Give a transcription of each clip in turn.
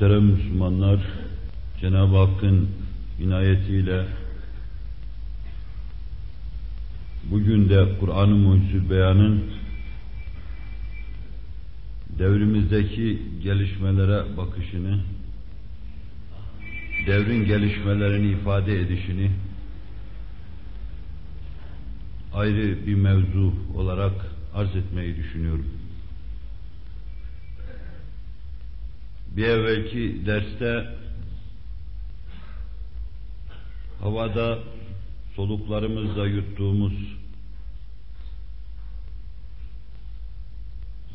Muhterem Müslümanlar, Cenab-ı Hakk'ın inayetiyle bugün de Kur'an-ı Mucizül Beyan'ın devrimizdeki gelişmelere bakışını, devrin gelişmelerini ifade edişini ayrı bir mevzu olarak arz etmeyi düşünüyorum. Bir evvelki derste havada soluklarımızla yuttuğumuz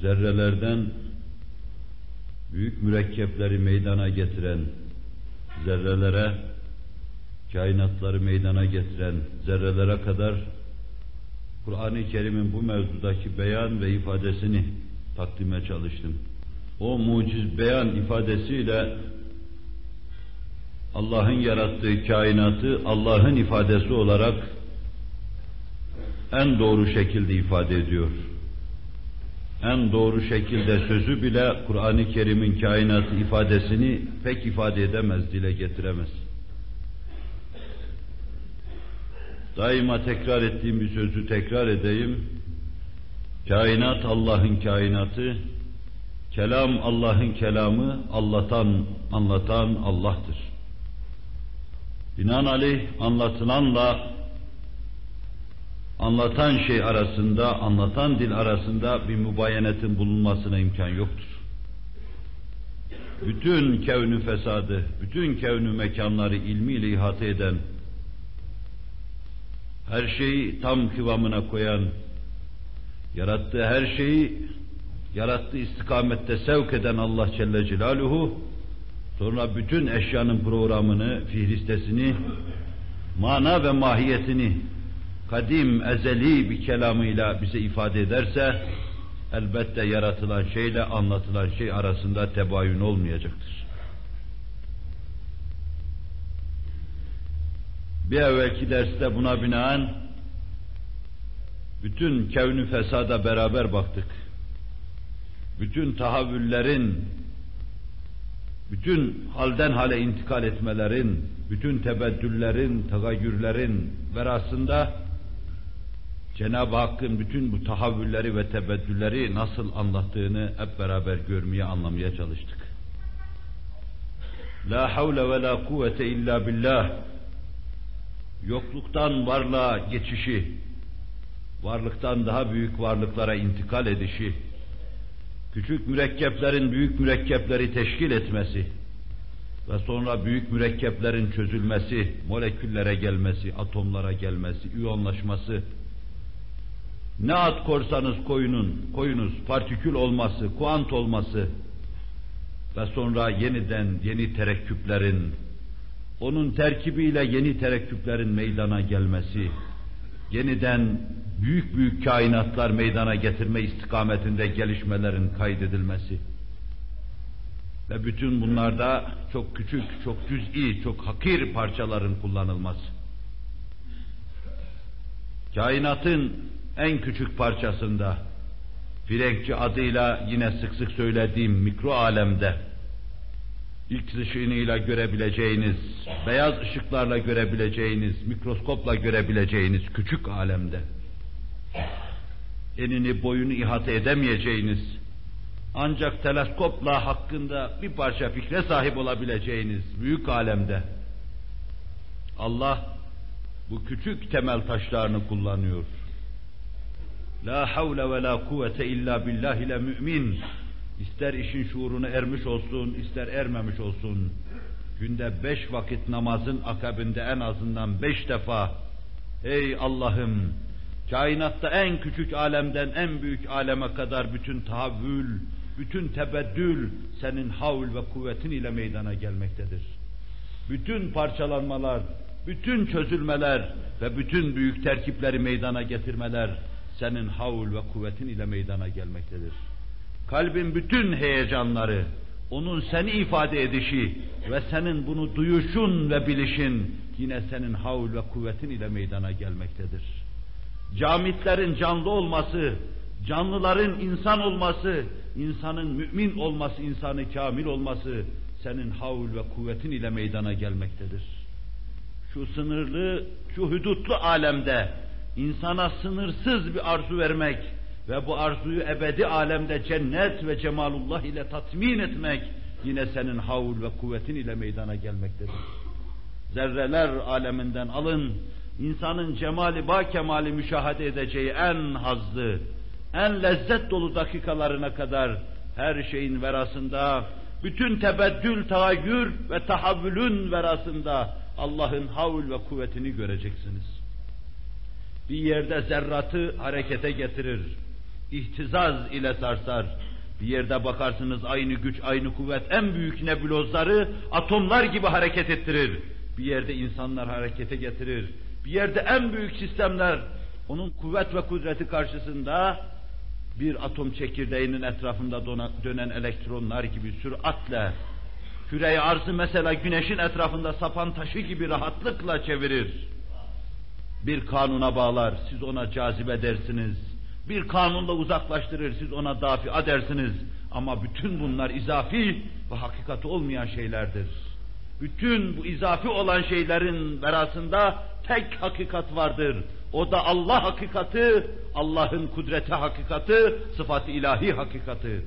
zerrelerden büyük mürekkepleri meydana getiren zerrelere, kainatları meydana getiren zerrelere kadar Kur'an-ı Kerim'in bu mevzudaki beyan ve ifadesini takdime çalıştım. O muciz beyan ifadesiyle Allah'ın yarattığı kainatı Allah'ın ifadesi olarak en doğru şekilde ifade ediyor. En doğru şekilde sözü bile Kur'an-ı Kerim'in kainatı ifadesini pek ifade edemez, dile getiremez. Daima tekrar ettiğim bir sözü tekrar edeyim. Kainat Allah'ın kainatı, kelam Allah'ın kelamı, anlatan, anlatan Allah'tır. Binaenaleyh anlatılanla anlatan şey arasında, anlatan dil arasında bir mübayenetin bulunmasına imkan yoktur. Bütün kevnü fesadı, bütün kevnü mekanları ilmiyle ihate eden, her şeyi tam kıvamına koyan, yarattığı her şeyi yarattığı istikamette sevk eden Allah Celle Celaluhu, sonra bütün eşyanın programını, fihristesini, mana ve mahiyetini kadim, ezeli bir kelamıyla bize ifade ederse, elbette yaratılan şeyle anlatılan şey arasında tebayün olmayacaktır. Bir evvelki derste buna binaen bütün kevnü fesada beraber baktık. Bütün tahavvüllerin, bütün halden hale intikal etmelerin, bütün tebeddüllerin, tagayyürlerin verasında Cenab-ı Hakk'ın bütün bu tahavvülleri ve tebeddülleri nasıl anlattığını hep beraber görmeye, anlamaya çalıştık. La havle ve la kuvvete illa billah. Yokluktan varlığa geçişi, varlıktan daha büyük varlıklara intikal edişi, küçük mürekkeplerin büyük mürekkepleri teşkil etmesi ve sonra büyük mürekkeplerin çözülmesi, moleküllere gelmesi, atomlara gelmesi, iyonlaşması, ne ad korsanız koyunun, koyunuz partikül olması, kuant olması ve sonra yeniden yeni terekküplerin, onun terkibiyle yeni terekküplerin meydana gelmesi, yeniden büyük büyük kainatlar meydana getirme istikametinde gelişmelerin kaydedilmesi ve bütün bunlarda çok küçük, çok cüz'i, çok hakir parçaların kullanılması. Kainatın en küçük parçasında, Frenkçi adıyla yine sık sık söylediğim mikro alemde, ilk ışığıyla görebileceğiniz, beyaz ışıklarla görebileceğiniz, mikroskopla görebileceğiniz küçük alemde, enini boyunu ihate edemeyeceğiniz, ancak teleskopla hakkında bir parça fikre sahip olabileceğiniz büyük alemde, Allah bu küçük temel taşlarını kullanıyor. La havle ve la kuvvete illa billah ile mümin. İster işin şuuruna ermiş olsun, ister ermemiş olsun. Günde beş vakit namazın akabinde en azından beş defa Ey Allah'ım! Kainatta en küçük alemden en büyük aleme kadar bütün tahavvül, bütün tebeddül senin havl ve kuvvetin ile meydana gelmektedir. Bütün parçalanmalar, bütün çözülmeler ve bütün büyük terkipleri meydana getirmeler senin havl ve kuvvetin ile meydana gelmektedir. Kalbin bütün heyecanları, onun seni ifade edişi ve senin bunu duyuşun ve bilişin yine senin havl ve kuvvetin ile meydana gelmektedir. Camitlerin canlı olması, canlıların insan olması, insanın mümin olması, insanı kamil olması senin havl ve kuvvetin ile meydana gelmektedir. Şu sınırlı, şu hudutlu alemde insana sınırsız bir arzu vermek ve bu arzuyu ebedi alemde cennet ve cemalullah ile tatmin etmek yine senin havl ve kuvvetin ile meydana gelmektedir. Zerreler aleminden alın, insanın cemali ba kemali müşahede edeceği en hazlı, en lezzet dolu dakikalarına kadar her şeyin verasında, bütün tebeddül, tagayyür ve tahavvülün verasında Allah'ın havl ve kuvvetini göreceksiniz. Bir yerde zerratı harekete getirir, ihtizaz ile sarsar. Bir yerde bakarsınız aynı güç, aynı kuvvet en büyük nebulozları atomlar gibi hareket ettirir. Bir yerde insanlar harekete getirir. Bir yerde en büyük sistemler onun kuvvet ve kudreti karşısında bir atom çekirdeğinin etrafında dönen elektronlar gibi süratle küreyi arzı mesela güneşin etrafında sapan taşı gibi rahatlıkla çevirir. Bir kanuna bağlar, siz ona cazibe dersiniz. Bir kanunla uzaklaştırır, siz ona dafi dersiniz. Ama bütün bunlar izafi ve hakikati olmayan şeylerdir. Bütün bu izafi olan şeylerin verasında tek hakikat vardır. O da Allah hakikati, Allah'ın kudreti hakikati, sıfat ilahi hakikati.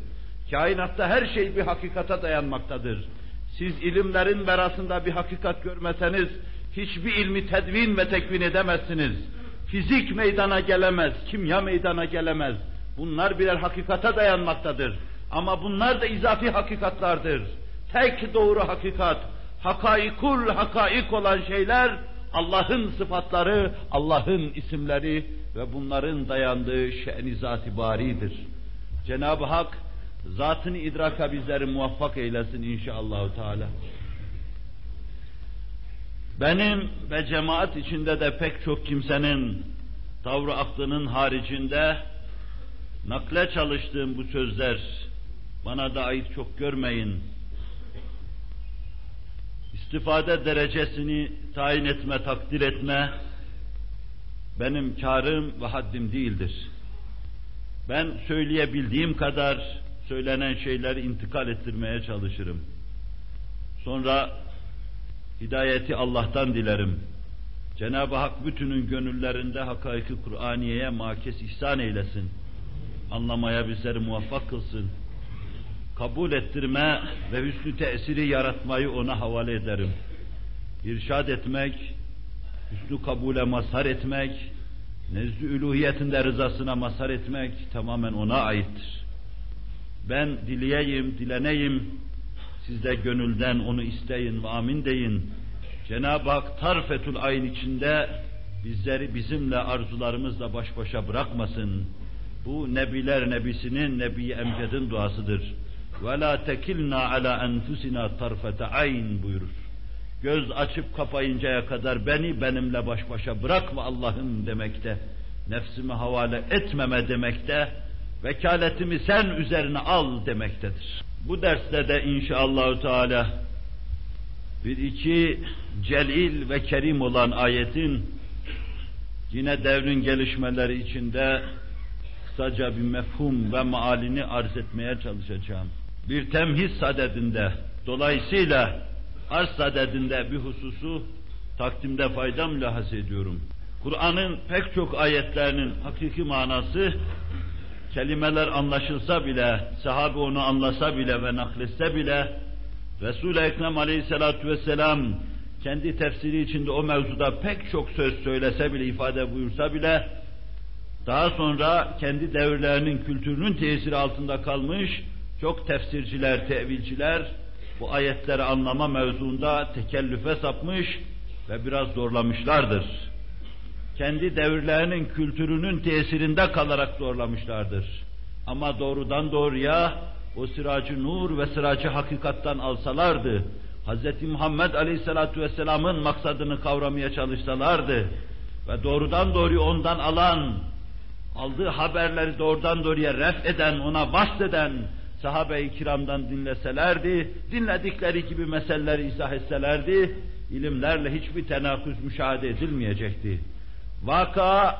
Kainatta her şey bir hakikata dayanmaktadır. Siz ilimlerin verasında bir hakikat görmeseniz, hiçbir ilmi tedvin ve tekvin edemezsiniz. Fizik meydana gelemez, kimya meydana gelemez. Bunlar birer hakikata dayanmaktadır. Ama bunlar da izafi hakikatlardır. Tek doğru hakikat, hakaikul hakaik olan şeyler, Allah'ın sıfatları, Allah'ın isimleri ve bunların dayandığı şe'n-i zatibaridir. Cenab-ı Hak zatını idraka bizleri muvaffak eylesin inşallah Teala. Benim ve cemaat içinde de pek çok kimsenin tavrı aklının haricinde nakle çalıştığım bu sözler bana da ait çok görmeyin. İstifade derecesini tayin etme, takdir etme benim karım ve haddim değildir. Ben söyleyebildiğim kadar söylenen şeyleri intikal ettirmeye çalışırım. Sonra hidayeti Allah'tan dilerim. Cenab-ı Hak bütünün gönüllerinde hakaiki Kur'aniye'ye makes ihsan eylesin. Anlamaya bizleri muvaffak kılsın. Kabul ettirme ve hüsnü tesiri yaratmayı ona havale ederim. İrşad etmek, hüsnü kabule mazhar etmek, nezdü üluhiyetinde rızasına mazhar etmek tamamen ona aittir. Ben dileyeyim, dileneyim, siz de gönülden onu isteyin ve amin deyin. Cenab-ı Hak tarfetül ayn içinde bizleri bizimle arzularımızla baş başa bırakmasın. Bu nebiler nebisinin, nebi emcedin duasıdır. Ve la tekilna ala enfusina tarfete ayn buyurur. Göz açıp kapayıncaya kadar beni benimle baş başa bırakma Allah'ım demekte. Nefsimi havale etmeme demekte. Vekaletimi sen üzerine al demektedir. Bu derste de inşallah Teala bir iki celil ve kerim olan ayetin yine devrin gelişmeleri içinde kısaca bir mefhum ve maalini arz etmeye çalışacağım. Bir temhiz sadedinde, dolayısıyla arz sadedinde bir hususu takdimde fayda mülahaz ediyorum. Kur'an'ın pek çok ayetlerinin hakiki manası kelimeler anlaşılsa bile, sahabe onu anlasa bile ve nakletse bile, Resul-i Ekrem aleyhissalatu vesselam kendi tefsiri içinde o mevzuda pek çok söz söylese bile, ifade buyursa bile, daha sonra kendi devirlerinin kültürünün tesiri altında kalmış, çok tefsirciler, tevilciler, bu ayetleri anlama mevzuunda tekellüfe sapmış ve biraz zorlamışlardır kendi devirlerinin kültürünün tesirinde kalarak zorlamışlardır. Ama doğrudan doğruya o sıracı nur ve sıracı hakikattan alsalardı, Hz. Muhammed Aleyhisselatü Vesselam'ın maksadını kavramaya çalışsalardı ve doğrudan doğruya ondan alan, aldığı haberleri doğrudan doğruya ref eden, ona bahseden sahabe-i kiramdan dinleselerdi, dinledikleri gibi meseleleri izah etselerdi, ilimlerle hiçbir tenakuz müşahede edilmeyecekti. Vaka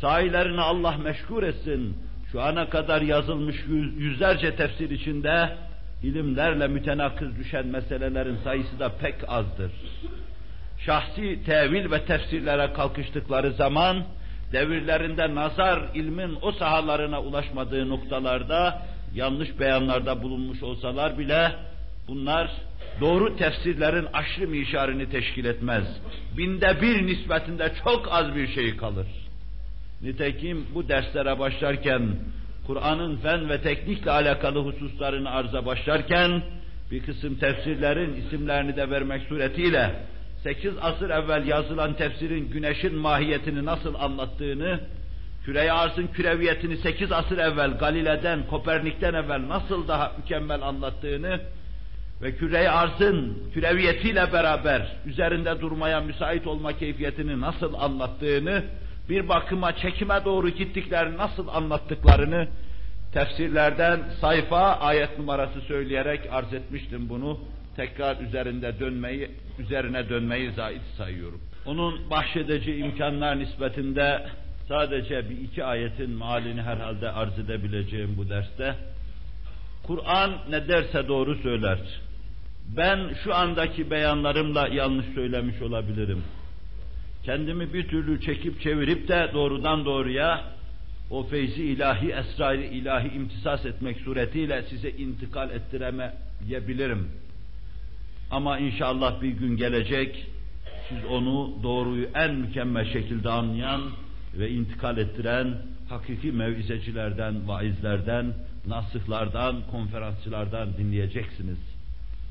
sahilerini Allah meşgul etsin. Şu ana kadar yazılmış yüzlerce tefsir içinde ilimlerle mütenakız düşen meselelerin sayısı da pek azdır. Şahsi tevil ve tefsirlere kalkıştıkları zaman, devirlerinde nazar ilmin o sahalarına ulaşmadığı noktalarda, yanlış beyanlarda bulunmuş olsalar bile, bunlar doğru tefsirlerin aşırı mişarını teşkil etmez. Binde bir nispetinde çok az bir şey kalır. Nitekim bu derslere başlarken, Kur'an'ın fen ve teknikle alakalı hususlarını arza başlarken, bir kısım tefsirlerin isimlerini de vermek suretiyle, 8 asır evvel yazılan tefsirin güneşin mahiyetini nasıl anlattığını, küre arzın küreviyetini 8 asır evvel Galile'den, Kopernik'ten evvel nasıl daha mükemmel anlattığını, ve küre arzın küreviyetiyle beraber üzerinde durmaya müsait olma keyfiyetini nasıl anlattığını, bir bakıma çekime doğru gittiklerini nasıl anlattıklarını tefsirlerden sayfa ayet numarası söyleyerek arz etmiştim bunu. Tekrar üzerinde dönmeyi, üzerine dönmeyi zait sayıyorum. Onun bahşedeceği imkanlar nispetinde sadece bir iki ayetin malini herhalde arz edebileceğim bu derste. Kur'an ne derse doğru söyler. Ben şu andaki beyanlarımla yanlış söylemiş olabilirim. Kendimi bir türlü çekip çevirip de doğrudan doğruya o feyzi ilahi, esrarı ilahi imtisas etmek suretiyle size intikal ettiremeyebilirim. Ama inşallah bir gün gelecek, siz onu doğruyu en mükemmel şekilde anlayan ve intikal ettiren hakiki mevizecilerden, vaizlerden, nasıhlardan, konferansçılardan dinleyeceksiniz.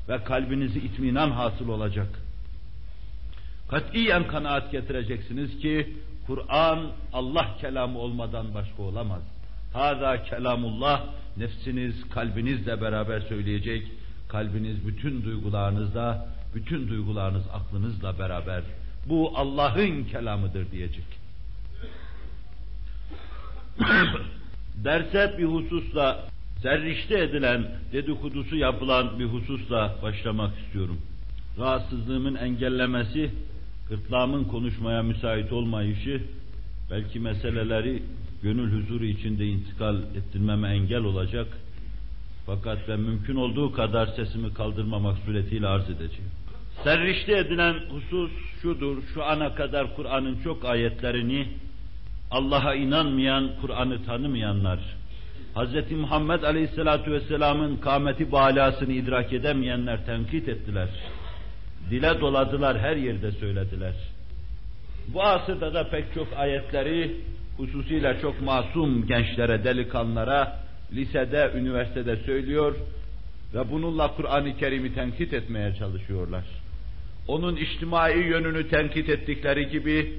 Ve kalbinizi itminan hasıl olacak. Katiyen kanaat getireceksiniz ki Kur'an Allah kelamı olmadan başka olamaz. Hada kelamullah nefsiniz kalbinizle beraber söyleyecek. Kalbiniz bütün duygularınızla, bütün duygularınız aklınızla beraber bu Allah'ın kelamıdır diyecek. Derse bir hususla zerrişte edilen, dedikodusu yapılan bir hususla başlamak istiyorum. Rahatsızlığımın engellemesi gırtlağımın konuşmaya müsait olmayışı, belki meseleleri gönül huzuru içinde intikal ettirmeme engel olacak. Fakat ben mümkün olduğu kadar sesimi kaldırmamak suretiyle arz edeceğim. Serrişte edilen husus şudur, şu ana kadar Kur'an'ın çok ayetlerini Allah'a inanmayan, Kur'an'ı tanımayanlar, Hz. Muhammed Aleyhisselatü Vesselam'ın kâmeti balasını idrak edemeyenler tenkit ettiler. Dile doladılar, her yerde söylediler. Bu asırda da pek çok ayetleri, hususiyle çok masum gençlere, delikanlara, lisede, üniversitede söylüyor ve bununla Kur'an-ı Kerim'i tenkit etmeye çalışıyorlar. Onun içtimai yönünü tenkit ettikleri gibi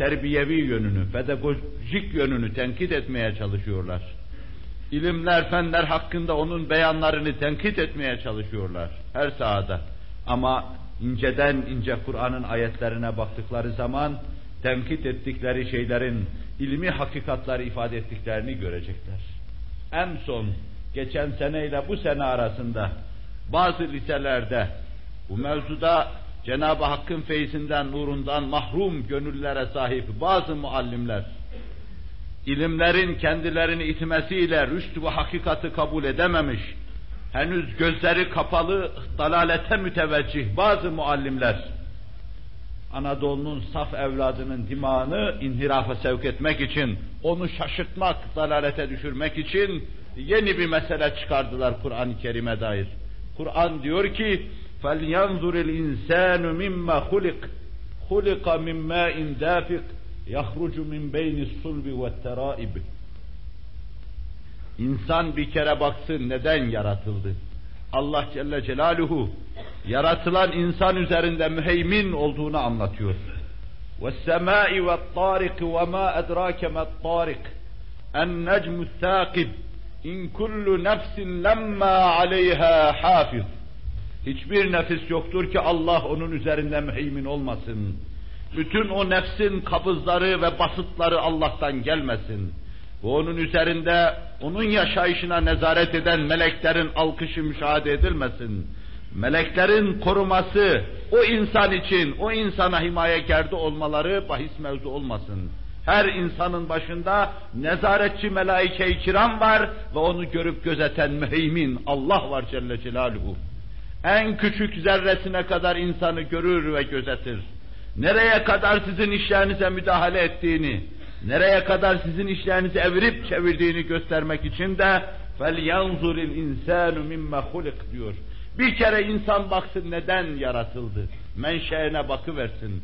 terbiyevi yönünü, pedagojik yönünü tenkit etmeye çalışıyorlar. İlimler, fenler hakkında onun beyanlarını tenkit etmeye çalışıyorlar her sahada. Ama inceden ince Kur'an'ın ayetlerine baktıkları zaman tenkit ettikleri şeylerin ilmi hakikatları ifade ettiklerini görecekler. En son geçen seneyle bu sene arasında bazı liselerde bu mevzuda Cenab-ı Hakk'ın feyzinden, nurundan mahrum gönüllere sahip bazı muallimler ilimlerin kendilerini itmesiyle rüşt ve hakikati kabul edememiş, henüz gözleri kapalı, dalalete müteveccih bazı muallimler, Anadolu'nun saf evladının dimağını inhirafa sevk etmek için, onu şaşırtmak, dalalete düşürmek için yeni bir mesele çıkardılar Kur'an-ı Kerim'e dair. Kur'an diyor ki, فَلْيَنْظُرِ الْاِنْسَانُ مِمَّا خُلِقْ خُلِقَ مِنْ مَاءٍ دَافِقٍ يَخْرُجُ مِنْ بَيْنِ الصُّلْبِ وَالتَّرَائِبِ İnsan bir kere baksın neden yaratıldı? Allah Celle Celaluhu yaratılan insan üzerinde müheymin olduğunu anlatıyor. وَالسَّمَاءِ وَالطَّارِقِ وَمَا أَدْرَاكَ مَا الطَّارِقِ النَّجْمُ الثَّاقِبِ اِنْ كُلُّ نَفْسٍ لَمَّا عَلَيْهَا حَافِظ Hiçbir nefis yoktur ki Allah onun üzerinde müheymin olmasın. Bütün o nefsin kabızları ve basıtları Allah'tan gelmesin. Ve onun üzerinde onun yaşayışına nezaret eden meleklerin alkışı müşahede edilmesin. Meleklerin koruması o insan için, o insana himayekerde olmaları bahis mevzu olmasın. Her insanın başında nezaretçi melaike-i kiram var ve onu görüp gözeten müheymin Allah var Celle Celaluhu. En küçük zerresine kadar insanı görür ve gözetir. Nereye kadar sizin işlerinize müdahale ettiğini, nereye kadar sizin işlerinizi evirip çevirdiğini göstermek için de فَلْيَنْظُرِ الْاِنْسَانُ مِمَّ خُلِقْ diyor. Bir kere insan baksın neden yaratıldı, menşeine bakıversin.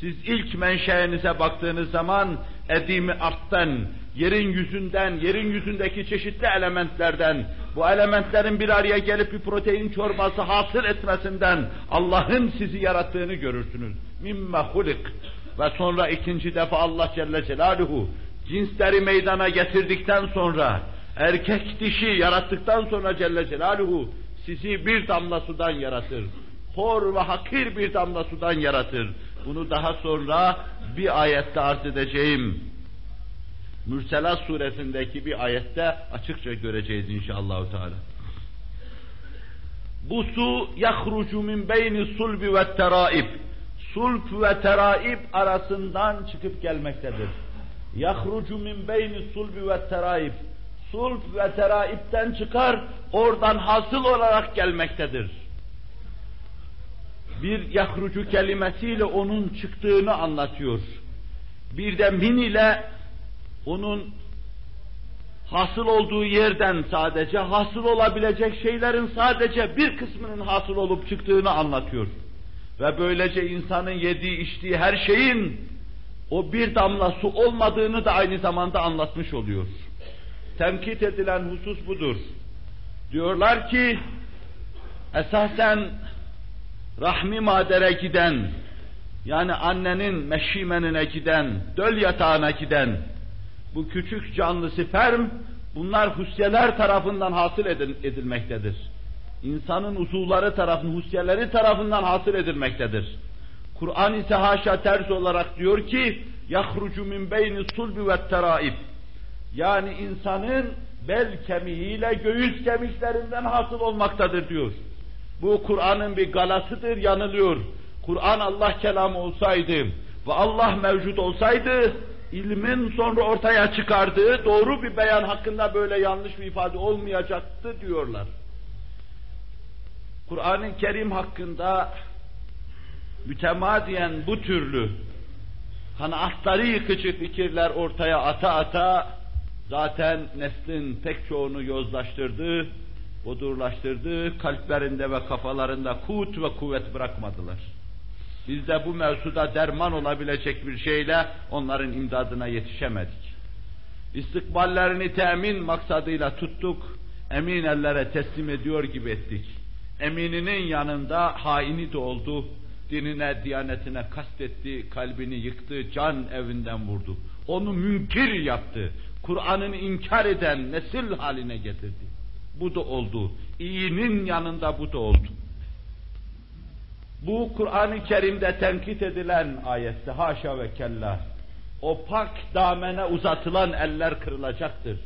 Siz ilk menşeinize baktığınız zaman edimi arttan, yerin yüzünden, yerin yüzündeki çeşitli elementlerden, bu elementlerin bir araya gelip bir protein çorbası hasıl etmesinden Allah'ın sizi yarattığını görürsünüz. Mimme hulik. Ve sonra ikinci defa Allah Celle Celaluhu cinsleri meydana getirdikten sonra, erkek dişi yarattıktan sonra Celle Celaluhu sizi bir damla sudan yaratır. Hor ve hakir bir damla sudan yaratır. Bunu daha sonra bir ayette arz edeceğim. Mürselat suresindeki bir ayette açıkça göreceğiz inşallah Teala. Bu su yahrucu min beyni sulbi ve teraib. Sulp ve teraib arasından çıkıp gelmektedir. Yahrucu min beyni sulbi ve teraib. Sulp ve teraipten çıkar, oradan hasıl olarak gelmektedir bir yahrucu kelimesiyle onun çıktığını anlatıyor. Bir de min ile onun hasıl olduğu yerden sadece hasıl olabilecek şeylerin sadece bir kısmının hasıl olup çıktığını anlatıyor. Ve böylece insanın yediği içtiği her şeyin o bir damla su olmadığını da aynı zamanda anlatmış oluyor. Temkit edilen husus budur. Diyorlar ki esasen rahmi madere giden, yani annenin meşimenine giden, döl yatağına giden, bu küçük canlı sperm, bunlar husyeler tarafından hasıl edilmektedir. İnsanın uzuvları tarafından, husyeleri tarafından hasıl edilmektedir. Kur'an ise haşa ters olarak diyor ki, يَخْرُجُ مِنْ بَيْنِ الصُّلْبِ وَالتَّرَائِبِ Yani insanın bel kemiğiyle göğüs kemiklerinden hasıl olmaktadır diyor. Bu Kur'an'ın bir galasıdır, yanılıyor. Kur'an Allah kelamı olsaydı ve Allah mevcut olsaydı, ilmin sonra ortaya çıkardığı doğru bir beyan hakkında böyle yanlış bir ifade olmayacaktı diyorlar. Kur'an-ı Kerim hakkında mütemadiyen bu türlü kanaatları yıkıcı fikirler ortaya ata ata zaten neslin pek çoğunu yozlaştırdı, odurlaştırdı, kalplerinde ve kafalarında kut ve kuvvet bırakmadılar. Biz de bu mevzuda derman olabilecek bir şeyle onların imdadına yetişemedik. İstikballerini temin maksadıyla tuttuk, emin ellere teslim ediyor gibi ettik. Emininin yanında haini de oldu, dinine, diyanetine kastetti, kalbini yıktı, can evinden vurdu. Onu münkir yaptı, Kur'an'ını inkar eden nesil haline getirdi. Bu da oldu. İyinin yanında bu da oldu. Bu Kur'an-ı Kerim'de tenkit edilen ayette haşa ve kella o pak damene uzatılan eller kırılacaktır.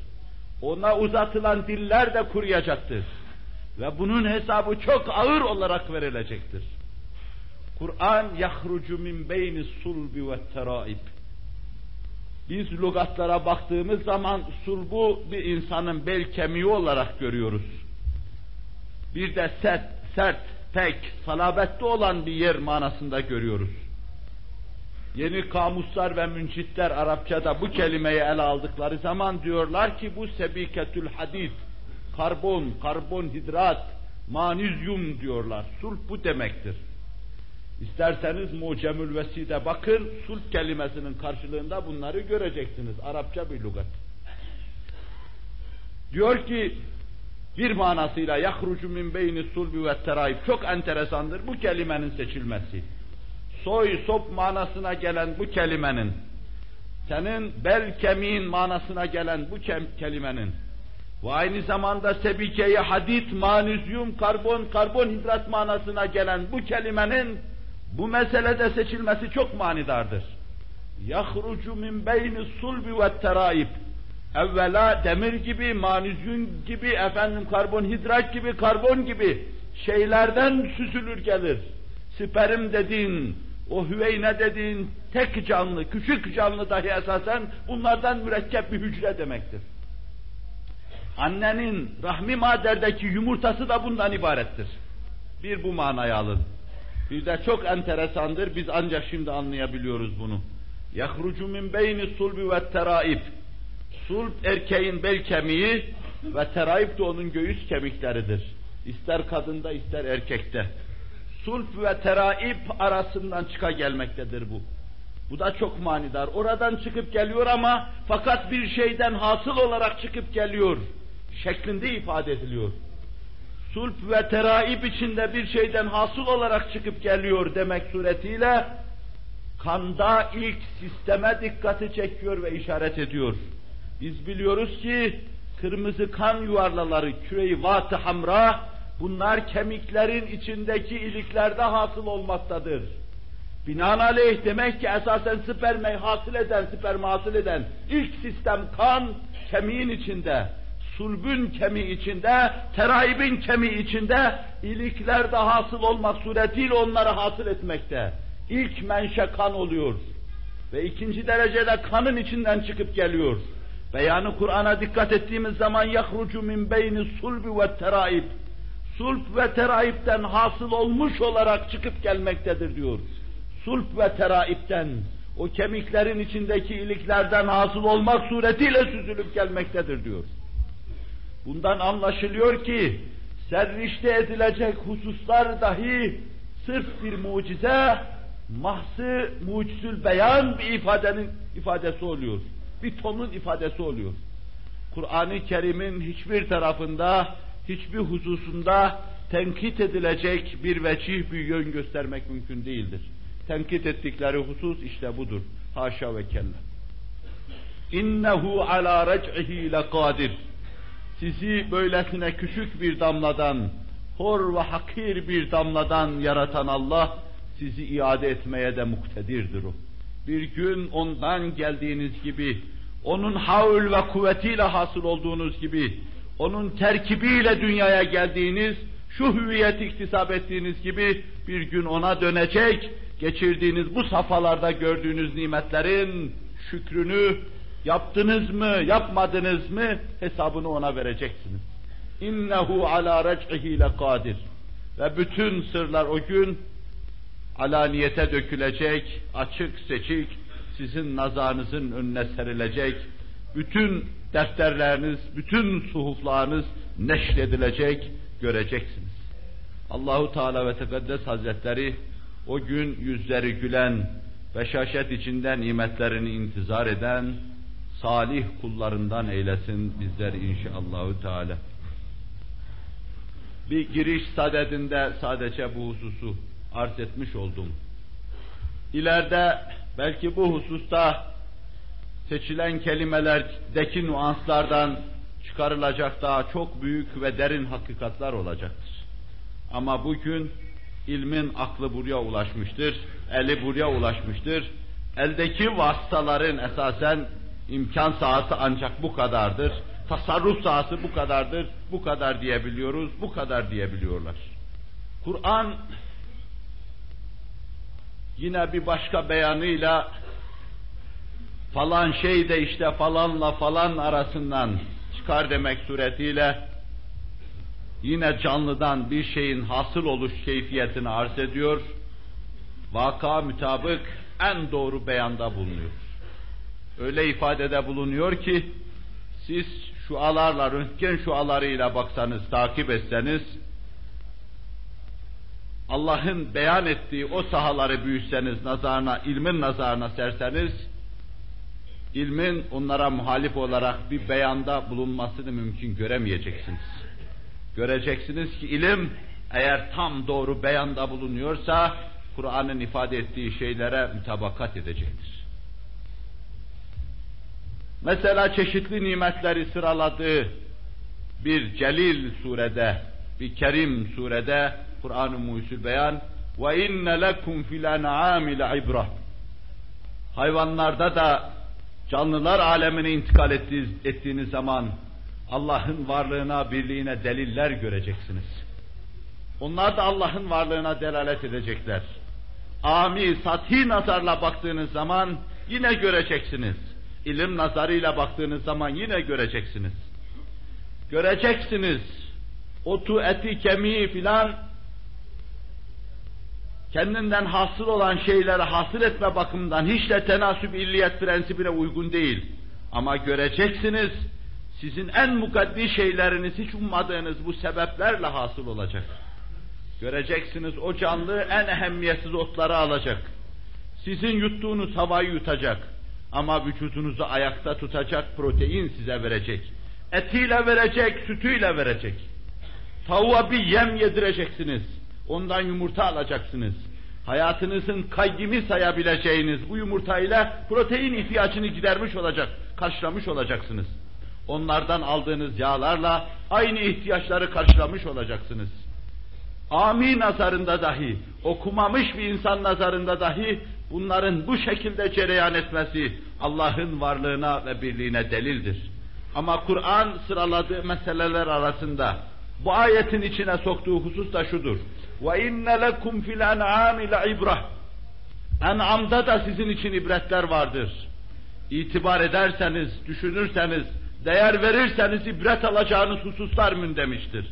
Ona uzatılan diller de kuruyacaktır. Ve bunun hesabı çok ağır olarak verilecektir. Kur'an yahrucu min beyni sulbi ve teraib biz lügatlara baktığımız zaman sulbu bir insanın bel kemiği olarak görüyoruz. Bir de sert, sert, pek, salabetli olan bir yer manasında görüyoruz. Yeni kamuslar ve müncitler Arapçada bu kelimeyi ele aldıkları zaman diyorlar ki bu sebiketül hadid, karbon, karbonhidrat, manizyum diyorlar. Sulh bu demektir. İsterseniz Mucemül Veside bakın, sulh kelimesinin karşılığında bunları göreceksiniz. Arapça bir lügat. Diyor ki, bir manasıyla yahrucu min beyni sulbi ve terayip çok enteresandır bu kelimenin seçilmesi. Soy sop manasına gelen bu kelimenin, senin bel kemiğin manasına gelen bu kelimenin ve aynı zamanda sebikeyi hadit, manezyum, karbon, karbonhidrat manasına gelen bu kelimenin bu meselede seçilmesi çok manidardır. Yahrucu min beyni sulbi ve terayip Evvela demir gibi, manizyum gibi, efendim karbonhidrat gibi, karbon gibi şeylerden süzülür gelir. Sperm dediğin o hüveyne dediğin tek canlı, küçük canlı dahi esasen bunlardan mürekkep bir hücre demektir. Annenin rahmi maderdeki yumurtası da bundan ibarettir. Bir bu manayı alın. Bir de çok enteresandır, biz ancak şimdi anlayabiliyoruz bunu. يَخْرُجُ مِنْ بَيْنِ الصُّلْبِ وَالتَّرَائِبِ Sulp erkeğin bel kemiği ve teraip de onun göğüs kemikleridir. İster kadında ister erkekte. Sulp ve teraip arasından çıka gelmektedir bu. Bu da çok manidar. Oradan çıkıp geliyor ama fakat bir şeyden hasıl olarak çıkıp geliyor şeklinde ifade ediliyor. Sulp ve teraip içinde bir şeyden hasıl olarak çıkıp geliyor demek suretiyle kanda ilk sisteme dikkati çekiyor ve işaret ediyor. Biz biliyoruz ki kırmızı kan yuvarlaları, küre-i vat hamra, bunlar kemiklerin içindeki iliklerde hasıl olmaktadır. Binaenaleyh demek ki esasen spermeyi hasıl eden, spermi hasıl eden ilk sistem kan kemiğin içinde, sulbün kemiği içinde, teraibin kemiği içinde iliklerde hasıl olmak suretiyle onları hasıl etmekte. İlk menşe kan oluyor. Ve ikinci derecede kanın içinden çıkıp geliyor. Beyanı Kur'an'a dikkat ettiğimiz zaman yahrucu min beyni sulbi ve teraib. Sulp ve teraipten hasıl olmuş olarak çıkıp gelmektedir diyor. Sulp ve teraipten, o kemiklerin içindeki iliklerden hasıl olmak suretiyle süzülüp gelmektedir diyor. Bundan anlaşılıyor ki, serrişte edilecek hususlar dahi sırf bir mucize, mahsı mucizül beyan bir ifadenin ifadesi oluyor bir tonun ifadesi oluyor. Kur'an-ı Kerim'in hiçbir tarafında, hiçbir hususunda tenkit edilecek bir vecih, bir yön göstermek mümkün değildir. Tenkit ettikleri husus işte budur. Haşa ve kella. İnnehu ala rec'ihi lekadir. Sizi böylesine küçük bir damladan, hor ve hakir bir damladan yaratan Allah, sizi iade etmeye de muktedirdir o bir gün ondan geldiğiniz gibi, onun havl ve kuvvetiyle hasıl olduğunuz gibi, onun terkibiyle dünyaya geldiğiniz, şu hüviyet iktisap ettiğiniz gibi bir gün ona dönecek, geçirdiğiniz bu safhalarda gördüğünüz nimetlerin şükrünü yaptınız mı, yapmadınız mı hesabını ona vereceksiniz. İnnehu ala rec'ihi kadir. Ve bütün sırlar o gün alaniyete dökülecek, açık seçik, sizin nazarınızın önüne serilecek, bütün defterleriniz, bütün suhuflarınız neşredilecek, göreceksiniz. Allahu Teala ve Tekaddes Hazretleri o gün yüzleri gülen, beşaşet içinde nimetlerini intizar eden salih kullarından eylesin bizler inşallahü teala. Bir giriş sadedinde sadece bu hususu arz etmiş oldum. İleride belki bu hususta seçilen kelimelerdeki nüanslardan çıkarılacak daha çok büyük ve derin hakikatler olacaktır. Ama bugün ilmin aklı buraya ulaşmıştır, eli buraya ulaşmıştır. Eldeki vasıtaların esasen imkan sahası ancak bu kadardır. Tasarruf sahası bu kadardır, bu kadar diyebiliyoruz, bu kadar diyebiliyorlar. Kur'an Yine bir başka beyanıyla falan şey de işte falanla falan arasından çıkar demek suretiyle yine canlıdan bir şeyin hasıl oluş keyfiyetini arz ediyor. Vaka mütabık en doğru beyanda bulunuyor. Öyle ifadede bulunuyor ki siz şu alarla, röntgen şu alarıyla baksanız, takip etseniz, Allah'ın beyan ettiği o sahaları büyüseniz, nazarına, ilmin nazarına serseniz, ilmin onlara muhalif olarak bir beyanda bulunmasını mümkün göremeyeceksiniz. Göreceksiniz ki ilim eğer tam doğru beyanda bulunuyorsa, Kur'an'ın ifade ettiği şeylere mütabakat edecektir. Mesela çeşitli nimetleri sıraladığı bir Celil surede, bir Kerim surede Kur'an-ı Muhyüzül Beyan ve inne lekum fil en'ami ibra. Hayvanlarda da canlılar alemine intikal ettiğiniz zaman Allah'ın varlığına, birliğine deliller göreceksiniz. Onlar da Allah'ın varlığına delalet edecekler. ami, sathi nazarla baktığınız zaman yine göreceksiniz. İlim nazarıyla baktığınız zaman yine göreceksiniz. Göreceksiniz. Otu, eti, kemiği filan kendinden hasıl olan şeyleri hasıl etme bakımından hiç de tenasüp illiyet prensibine uygun değil. Ama göreceksiniz, sizin en mukaddi şeyleriniz hiç ummadığınız bu sebeplerle hasıl olacak. Göreceksiniz o canlı en ehemmiyetsiz otları alacak. Sizin yuttuğunuz havayı yutacak. Ama vücudunuzu ayakta tutacak protein size verecek. Etiyle verecek, sütüyle verecek. Tavuğa bir yem yedireceksiniz. Ondan yumurta alacaksınız. Hayatınızın kaygımı sayabileceğiniz bu yumurtayla protein ihtiyacını gidermiş olacak, karşılamış olacaksınız. Onlardan aldığınız yağlarla aynı ihtiyaçları karşılamış olacaksınız. Ami nazarında dahi, okumamış bir insan nazarında dahi bunların bu şekilde cereyan etmesi Allah'ın varlığına ve birliğine delildir. Ama Kur'an sıraladığı meseleler arasında bu ayetin içine soktuğu husus da şudur. Ve inne lekum fil en'ami le ibrah. En'amda da sizin için ibretler vardır. İtibar ederseniz, düşünürseniz, değer verirseniz ibret alacağınız hususlar mündemiştir.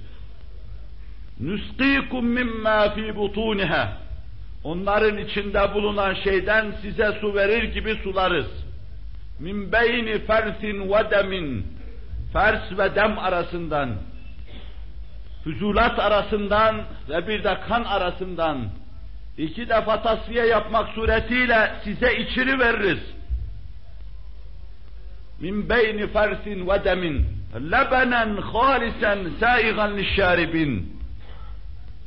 Nüskikum mimma fi butuniha. Onların içinde bulunan şeyden size su verir gibi sularız. Min beyni fersin ve. Fers ve dem arasından füzulat arasından ve bir de kan arasından iki defa tasfiye yapmak suretiyle size içiri veririz. Min beyni fersin ve demin lebenen halisen saigan lişşaribin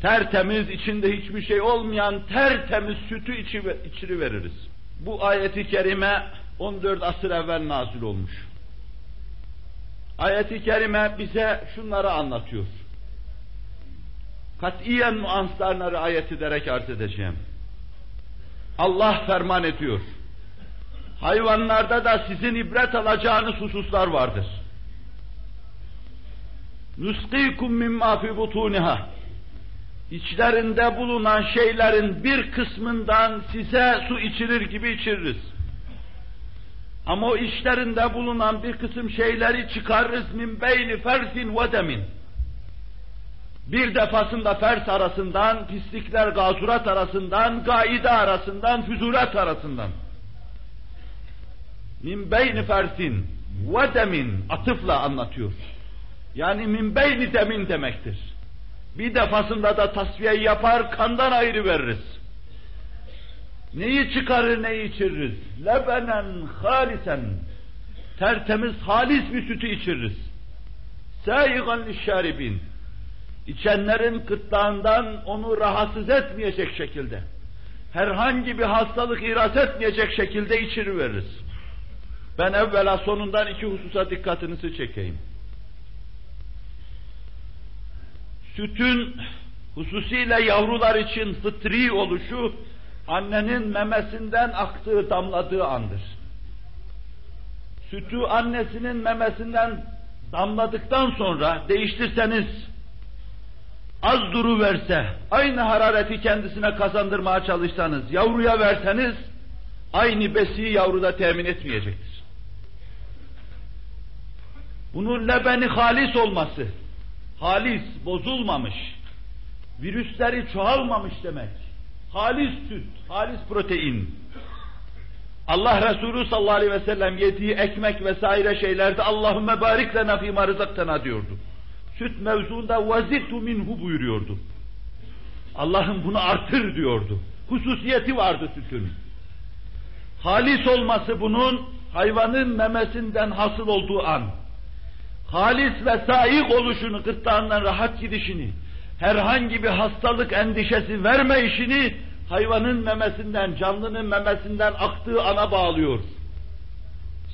tertemiz içinde hiçbir şey olmayan tertemiz sütü içi, içiri veririz. Bu ayeti kerime 14 asır evvel nazil olmuş. Ayeti kerime bize şunları anlatıyor. Katiyen nuanslarına riayet ederek arz edeceğim. Allah ferman ediyor. Hayvanlarda da sizin ibret alacağınız hususlar vardır. Nuskikum mimma fi butuniha. İçlerinde bulunan şeylerin bir kısmından size su içirir gibi içiririz. Ama o içlerinde bulunan bir kısım şeyleri çıkarırız min beyni fersin ve demin. Bir defasında fers arasından, pislikler gazurat arasından, gaide arasından, füzurat arasından. Min beyni fersin ve demin atıfla anlatıyor. Yani min beyni demin demektir. Bir defasında da tasfiye yapar, kandan ayrı veririz. Neyi çıkarır, neyi içiririz? Lebenen halisen. Tertemiz, halis bir sütü içiririz. Sâyigan lişşaribin. İçenlerin gırtlağından onu rahatsız etmeyecek şekilde, herhangi bir hastalık iras etmeyecek şekilde içiri veririz. Ben evvela sonundan iki hususa dikkatinizi çekeyim. Sütün hususiyle yavrular için fıtri oluşu, annenin memesinden aktığı, damladığı andır. Sütü annesinin memesinden damladıktan sonra değiştirseniz, az duru verse, aynı harareti kendisine kazandırmaya çalışsanız, yavruya verseniz, aynı besiyi yavruda temin etmeyecektir. Bunun lebeni halis olması, halis, bozulmamış, virüsleri çoğalmamış demek. Halis süt, halis protein. Allah Resulü sallallahu aleyhi ve sellem yediği ekmek vesaire şeylerde Allahümme barik lena fîmâ rızaktena diyordu. Süt mevzuunda vazittu minhu buyuruyordu. Allah'ım bunu artır diyordu. Hususiyeti vardı sütün. Halis olması bunun hayvanın memesinden hasıl olduğu an. Halis ve saik oluşunu, gırtlağından rahat gidişini, herhangi bir hastalık endişesi verme işini hayvanın memesinden, canlının memesinden aktığı ana bağlıyor.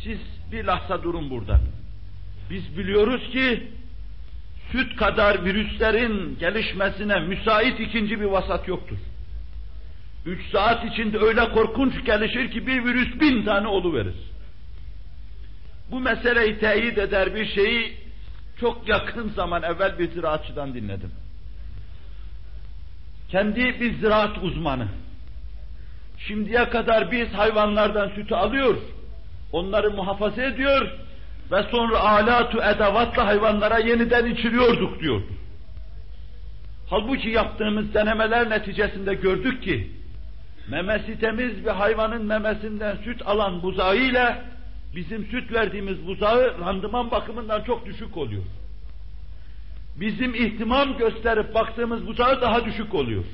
Siz bir lahza durun burada. Biz biliyoruz ki süt kadar virüslerin gelişmesine müsait ikinci bir vasat yoktur. Üç saat içinde öyle korkunç gelişir ki bir virüs bin tane verir. Bu meseleyi teyit eder bir şeyi çok yakın zaman evvel bir ziraatçıdan dinledim. Kendi bir ziraat uzmanı. Şimdiye kadar biz hayvanlardan sütü alıyor, onları muhafaza ediyor ve sonra alatu edevatla hayvanlara yeniden içiriyorduk diyor. Halbuki yaptığımız denemeler neticesinde gördük ki memesi temiz bir hayvanın memesinden süt alan buzağı ile bizim süt verdiğimiz buzağı randıman bakımından çok düşük oluyor. Bizim ihtimam gösterip baktığımız buzağı daha düşük oluyor.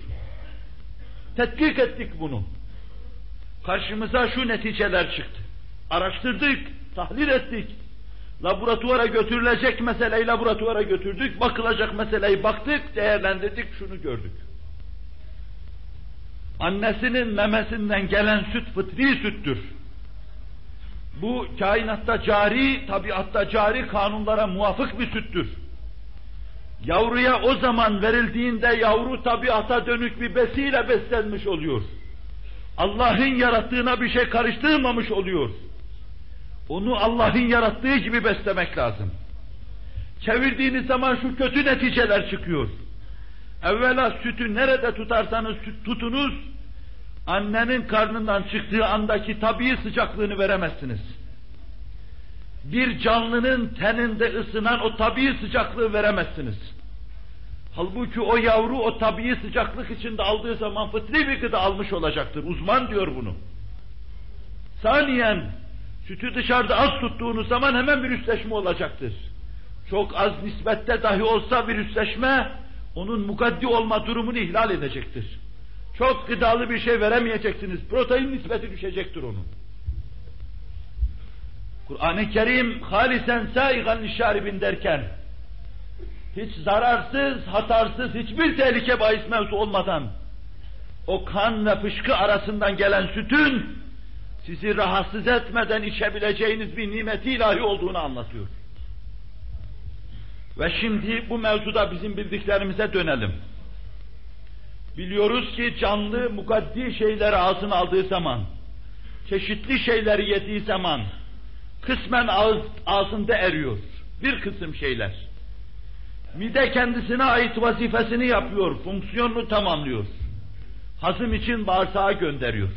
Tetkik ettik bunu. Karşımıza şu neticeler çıktı. Araştırdık, tahlil ettik. Laboratuvara götürülecek meseleyi laboratuvara götürdük, bakılacak meseleyi baktık, değerlendirdik, şunu gördük. Annesinin memesinden gelen süt fıtri süttür. Bu kainatta cari, tabiatta cari kanunlara muvafık bir süttür. Yavruya o zaman verildiğinde yavru tabiata dönük bir besiyle beslenmiş oluyor. Allah'ın yarattığına bir şey karıştırmamış oluyor. Onu Allah'ın yarattığı gibi beslemek lazım. Çevirdiğiniz zaman şu kötü neticeler çıkıyor. Evvela sütü nerede tutarsanız tutunuz, annenin karnından çıktığı andaki tabii sıcaklığını veremezsiniz. Bir canlının teninde ısınan o tabii sıcaklığı veremezsiniz. Halbuki o yavru o tabii sıcaklık içinde aldığı zaman fıtri bir gıda almış olacaktır. Uzman diyor bunu. Saniyen, sütü dışarıda az tuttuğunuz zaman hemen bir üstleşme olacaktır. Çok az nispette dahi olsa bir üstleşme, onun mukaddi olma durumunu ihlal edecektir. Çok gıdalı bir şey veremeyeceksiniz. Protein nispeti düşecektir onun. Kur'an-ı Kerim halisen saigan şaribin derken hiç zararsız, hatarsız, hiçbir tehlike bahis mevzu olmadan o kan ve fışkı arasından gelen sütün sizi rahatsız etmeden içebileceğiniz bir nimeti ilahi olduğunu anlatıyor. Ve şimdi bu mevzuda bizim bildiklerimize dönelim. Biliyoruz ki canlı mukaddi şeyleri ağzına aldığı zaman, çeşitli şeyleri yediği zaman, kısmen ağız, ağzında eriyor. Bir kısım şeyler. Mide kendisine ait vazifesini yapıyor, fonksiyonunu tamamlıyor. Hazım için bağırsağa gönderiyor.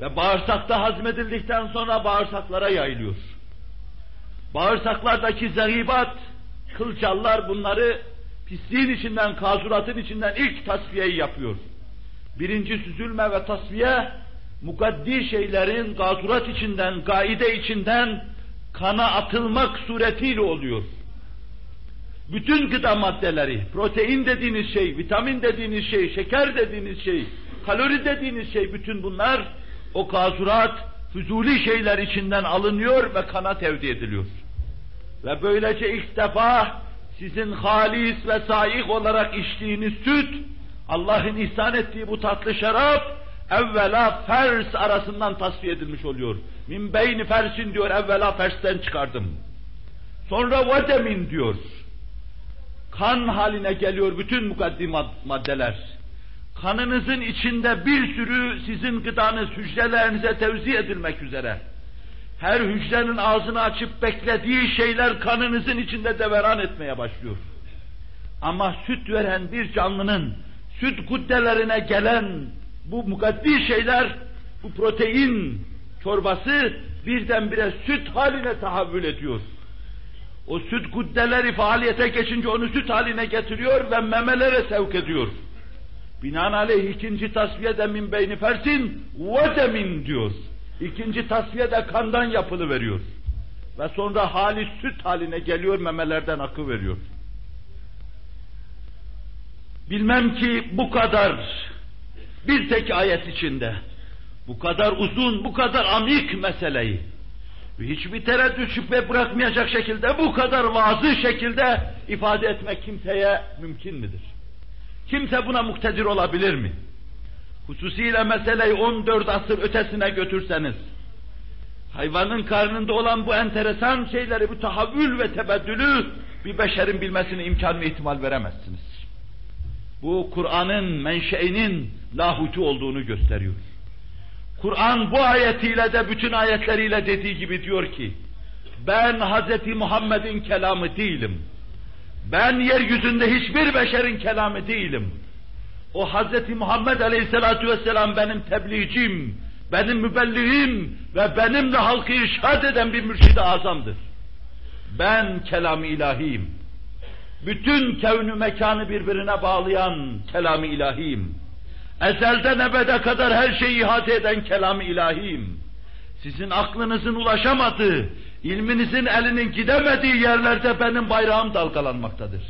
Ve bağırsakta hazmedildikten sonra bağırsaklara yayılıyor. Bağırsaklardaki zeribat, kılcallar bunları pisliğin içinden, kazuratın içinden ilk tasfiyeyi yapıyor. Birinci süzülme ve tasfiye, mukaddi şeylerin gazurat içinden, gaide içinden kana atılmak suretiyle oluyor. Bütün gıda maddeleri, protein dediğiniz şey, vitamin dediğiniz şey, şeker dediğiniz şey, kalori dediğiniz şey, bütün bunlar o kazurat, füzuli şeyler içinden alınıyor ve kana tevdi ediliyor. Ve böylece ilk defa sizin halis ve saik olarak içtiğiniz süt, Allah'ın ihsan ettiği bu tatlı şarap, evvela fers arasından tasfiye edilmiş oluyor. Min beyni fersin diyor, evvela fersten çıkardım. Sonra vedemin diyor. Kan haline geliyor bütün mukaddim maddeler. Kanınızın içinde bir sürü sizin gıdanız hücrelerinize tevzi edilmek üzere. Her hücrenin ağzını açıp beklediği şeyler kanınızın içinde deveran etmeye başlıyor. Ama süt veren bir canlının süt kuddelerine gelen bu mukaddi şeyler, bu protein çorbası birdenbire süt haline tahavvül ediyor. O süt kuddeleri faaliyete geçince onu süt haline getiriyor ve memelere sevk ediyor. Binaenaleyh ikinci tasfiyede min beyni fersin ve demin diyor. İkinci tasfiye de kandan yapılı veriyor. Ve sonra hali süt haline geliyor, memelerden akı veriyor. Bilmem ki bu kadar bir tek ayet içinde bu kadar uzun, bu kadar amik meseleyi hiçbir tereddüt şüphe bırakmayacak şekilde bu kadar vazı şekilde ifade etmek kimseye mümkün midir? Kimse buna muktedir olabilir mi? Hususiyle meseleyi 14 asır ötesine götürseniz, hayvanın karnında olan bu enteresan şeyleri, bu tahavvül ve tebeddülü bir beşerin bilmesine imkan ve ihtimal veremezsiniz. Bu Kur'an'ın menşeinin lahutu olduğunu gösteriyor. Kur'an bu ayetiyle de bütün ayetleriyle dediği gibi diyor ki, ben Hz. Muhammed'in kelamı değilim. Ben yeryüzünde hiçbir beşerin kelamı değilim. O Hz. Muhammed Aleyhisselatü Vesselam benim tebliğcim, benim mübelliğim ve benimle halkı irşad eden bir mürşid-i azamdır. Ben kelam-ı ilahiyim. Bütün kevnü mekanı birbirine bağlayan kelam-ı ilahiyim. Ezelden ebede kadar her şeyi ihate eden kelam-ı ilahiyim. Sizin aklınızın ulaşamadığı, ilminizin elinin gidemediği yerlerde benim bayrağım dalgalanmaktadır.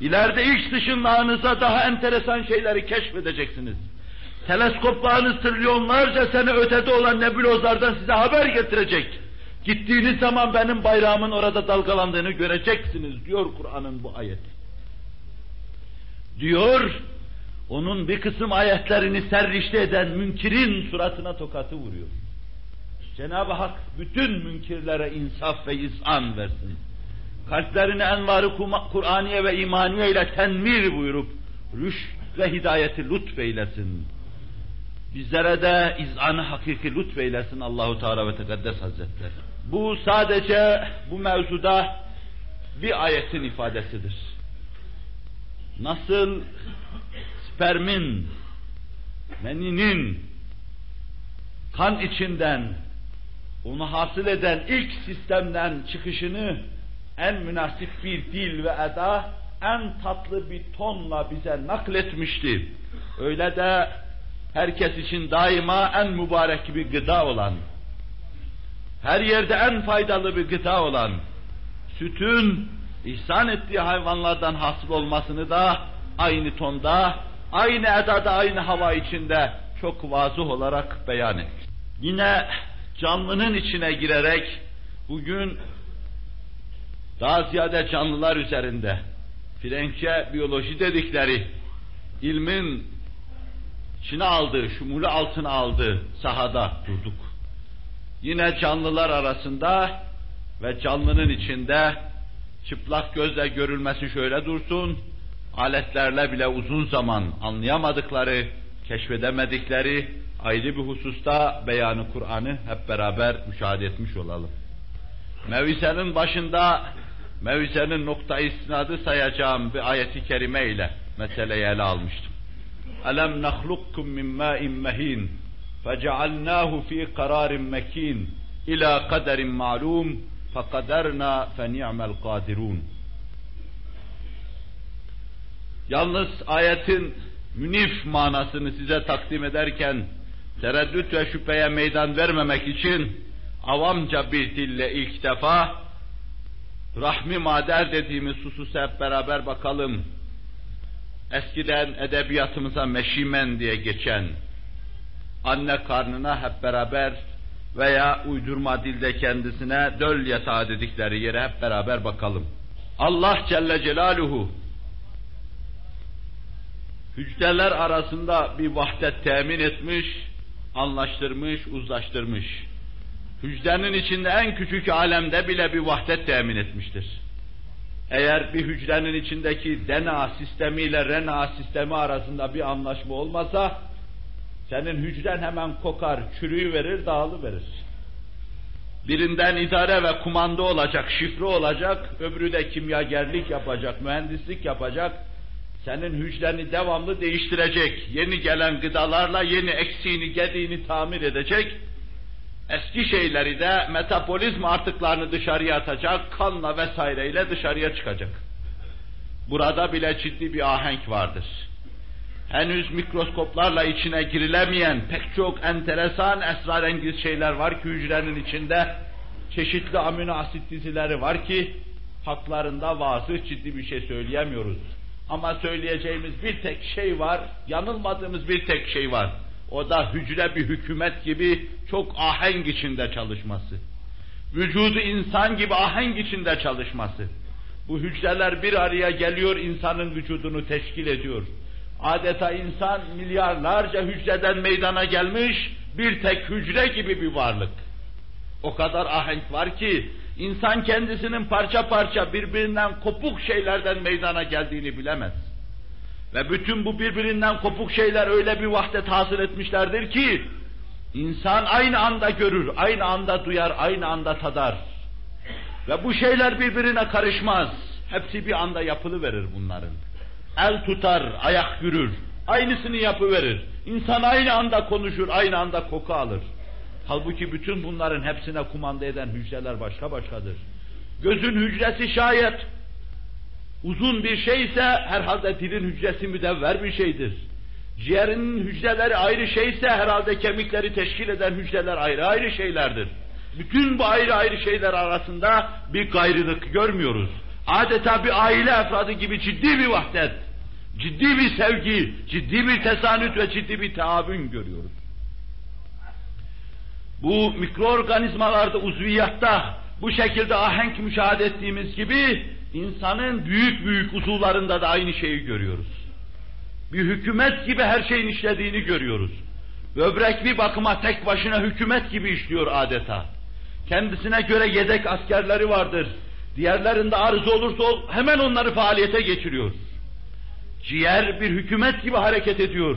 İleride ilk dışınlağınıza daha enteresan şeyleri keşfedeceksiniz. Teleskoplarınız trilyonlarca sene ötede olan nebulozlardan size haber getirecek. Gittiğiniz zaman benim bayrağımın orada dalgalandığını göreceksiniz diyor Kur'an'ın bu ayeti. Diyor, onun bir kısım ayetlerini serrişte eden münkirin suratına tokatı vuruyor. Cenab-ı Hak bütün münkirlere insaf ve izan versin. Kalplerini envarı Kur'aniye ve imaniye ile tenmir buyurup rüşt ve hidayeti lütfeylesin. Bizlere de izanı hakiki lütfeylesin Allahu Teala ve Tekaddes Hazretleri. Bu sadece bu mevzuda bir ayetin ifadesidir. Nasıl spermin, meninin kan içinden onu hasıl eden ilk sistemden çıkışını en münasip bir dil ve eda, en tatlı bir tonla bize nakletmişti. Öyle de herkes için daima en mübarek bir gıda olan, her yerde en faydalı bir gıda olan, sütün ihsan ettiği hayvanlardan hasıl olmasını da aynı tonda, aynı edada, aynı hava içinde çok vazıh olarak beyan et. Yine canlının içine girerek bugün daha ziyade canlılar üzerinde Frenkçe biyoloji dedikleri ilmin içine aldığı, şumulu altına aldığı sahada durduk. Yine canlılar arasında ve canlının içinde çıplak gözle görülmesi şöyle dursun, aletlerle bile uzun zaman anlayamadıkları, keşfedemedikleri ayrı bir hususta beyanı Kur'an'ı hep beraber müşahede etmiş olalım. Mevisenin başında mevisenin nokta isnadı sayacağım bir ayeti kerime ile meseleyi ele almıştım. Alam nahlukkum min ma'in mehin fecealnahu fi kararin mekin ila kaderin ma'lum fekaderna fe ni'mel kadirun. Yalnız ayetin münif manasını size takdim ederken tereddüt ve şüpheye meydan vermemek için avamca bir dille ilk defa rahmi mader dediğimiz hususa hep beraber bakalım. Eskiden edebiyatımıza meşimen diye geçen anne karnına hep beraber veya uydurma dilde kendisine döl yatağı dedikleri yere hep beraber bakalım. Allah Celle Celaluhu hücreler arasında bir vahdet temin etmiş, anlaştırmış, uzlaştırmış. Hücrenin içinde en küçük alemde bile bir vahdet temin etmiştir. Eğer bir hücrenin içindeki DNA sistemi ile RNA sistemi arasında bir anlaşma olmasa, senin hücren hemen kokar, çürüyü verir, dağılı verir. Birinden idare ve kumanda olacak, şifre olacak, öbürü de kimyagerlik yapacak, mühendislik yapacak, senin hücreni devamlı değiştirecek, yeni gelen gıdalarla yeni eksiğini, gediğini tamir edecek, eski şeyleri de metabolizm artıklarını dışarıya atacak, kanla vesaireyle dışarıya çıkacak. Burada bile ciddi bir ahenk vardır. Henüz mikroskoplarla içine girilemeyen pek çok enteresan esrarengiz şeyler var ki hücrenin içinde çeşitli amino asit dizileri var ki haklarında vazı ciddi bir şey söyleyemiyoruz. Ama söyleyeceğimiz bir tek şey var, yanılmadığımız bir tek şey var. O da hücre bir hükümet gibi çok ahenk içinde çalışması. Vücudu insan gibi ahenk içinde çalışması. Bu hücreler bir araya geliyor, insanın vücudunu teşkil ediyor. Adeta insan milyarlarca hücreden meydana gelmiş bir tek hücre gibi bir varlık. O kadar ahenk var ki insan kendisinin parça parça birbirinden kopuk şeylerden meydana geldiğini bilemez. Ve bütün bu birbirinden kopuk şeyler öyle bir vahdet hasıl etmişlerdir ki insan aynı anda görür, aynı anda duyar, aynı anda tadar. Ve bu şeyler birbirine karışmaz. Hepsi bir anda yapılı verir bunların. El tutar, ayak yürür. Aynısını yapıverir. İnsan aynı anda konuşur, aynı anda koku alır. Halbuki bütün bunların hepsine kumanda eden hücreler başka başkadır. Gözün hücresi şayet uzun bir şeyse herhalde dilin hücresi müdevver bir şeydir. Ciğerinin hücreleri ayrı şeyse herhalde kemikleri teşkil eden hücreler ayrı ayrı şeylerdir. Bütün bu ayrı ayrı şeyler arasında bir gayrılık görmüyoruz. Adeta bir aile efradı gibi ciddi bir vahdet, ciddi bir sevgi, ciddi bir tesanüt ve ciddi bir taavün görüyoruz. Bu mikroorganizmalarda, uzviyatta bu şekilde ahenk müşahede ettiğimiz gibi insanın büyük büyük uzuvlarında da aynı şeyi görüyoruz. Bir hükümet gibi her şeyin işlediğini görüyoruz. Böbrek bir bakıma tek başına hükümet gibi işliyor adeta. Kendisine göre yedek askerleri vardır. Diğerlerinde arıza olursa hemen onları faaliyete geçiriyor. Ciğer bir hükümet gibi hareket ediyor.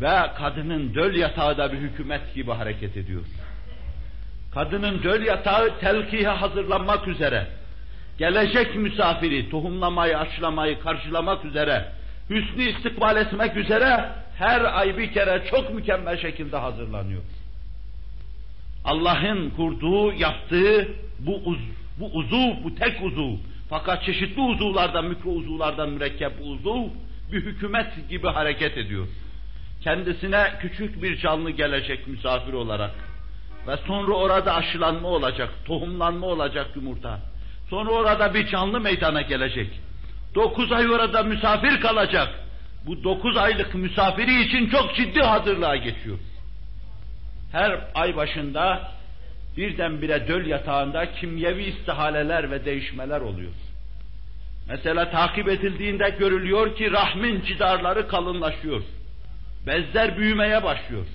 Ve kadının döl yatağı da bir hükümet gibi hareket ediyor. Kadının döl yatağı telkihe hazırlanmak üzere, gelecek misafiri tohumlamayı, aşılamayı karşılamak üzere, hüsnü istikbal etmek üzere her ay bir kere çok mükemmel şekilde hazırlanıyor. Allah'ın kurduğu, yaptığı bu uz, bu uzuv, bu tek uzuv, fakat çeşitli uzuvlardan, mikro uzuvlardan mürekkep uzuv bir hükümet gibi hareket ediyor. Kendisine küçük bir canlı gelecek misafir olarak ve sonra orada aşılanma olacak, tohumlanma olacak yumurta. Sonra orada bir canlı meydana gelecek. Dokuz ay orada misafir kalacak. Bu dokuz aylık misafiri için çok ciddi hazırlığa geçiyor. Her ay başında birdenbire döl yatağında kimyevi istihaleler ve değişmeler oluyor. Mesela takip edildiğinde görülüyor ki rahmin cidarları kalınlaşıyor. Bezler büyümeye başlıyor.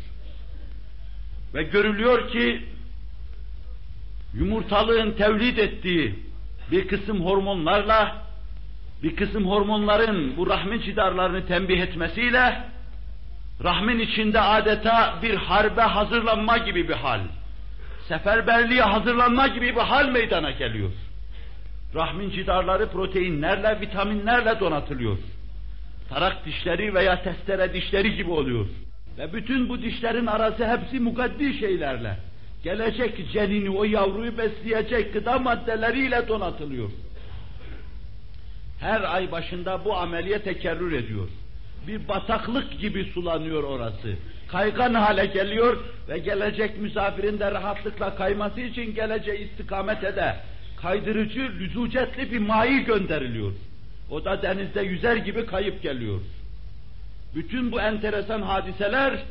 Ve görülüyor ki yumurtalığın tevlid ettiği bir kısım hormonlarla bir kısım hormonların bu rahmin cidarlarını tembih etmesiyle rahmin içinde adeta bir harbe hazırlanma gibi bir hal, seferberliğe hazırlanma gibi bir hal meydana geliyor. Rahmin cidarları proteinlerle, vitaminlerle donatılıyor. Tarak dişleri veya testere dişleri gibi oluyor. Ve bütün bu dişlerin arası hepsi mukaddi şeylerle, gelecek cenini, o yavruyu besleyecek gıda maddeleriyle donatılıyor. Her ay başında bu ameliye tekerrür ediyor. Bir bataklık gibi sulanıyor orası. Kaygan hale geliyor ve gelecek misafirin de rahatlıkla kayması için geleceği istikamet ede kaydırıcı, lüzucetli bir mayi gönderiliyor. O da denizde yüzer gibi kayıp geliyor. Bütün bu enteresan hadiseler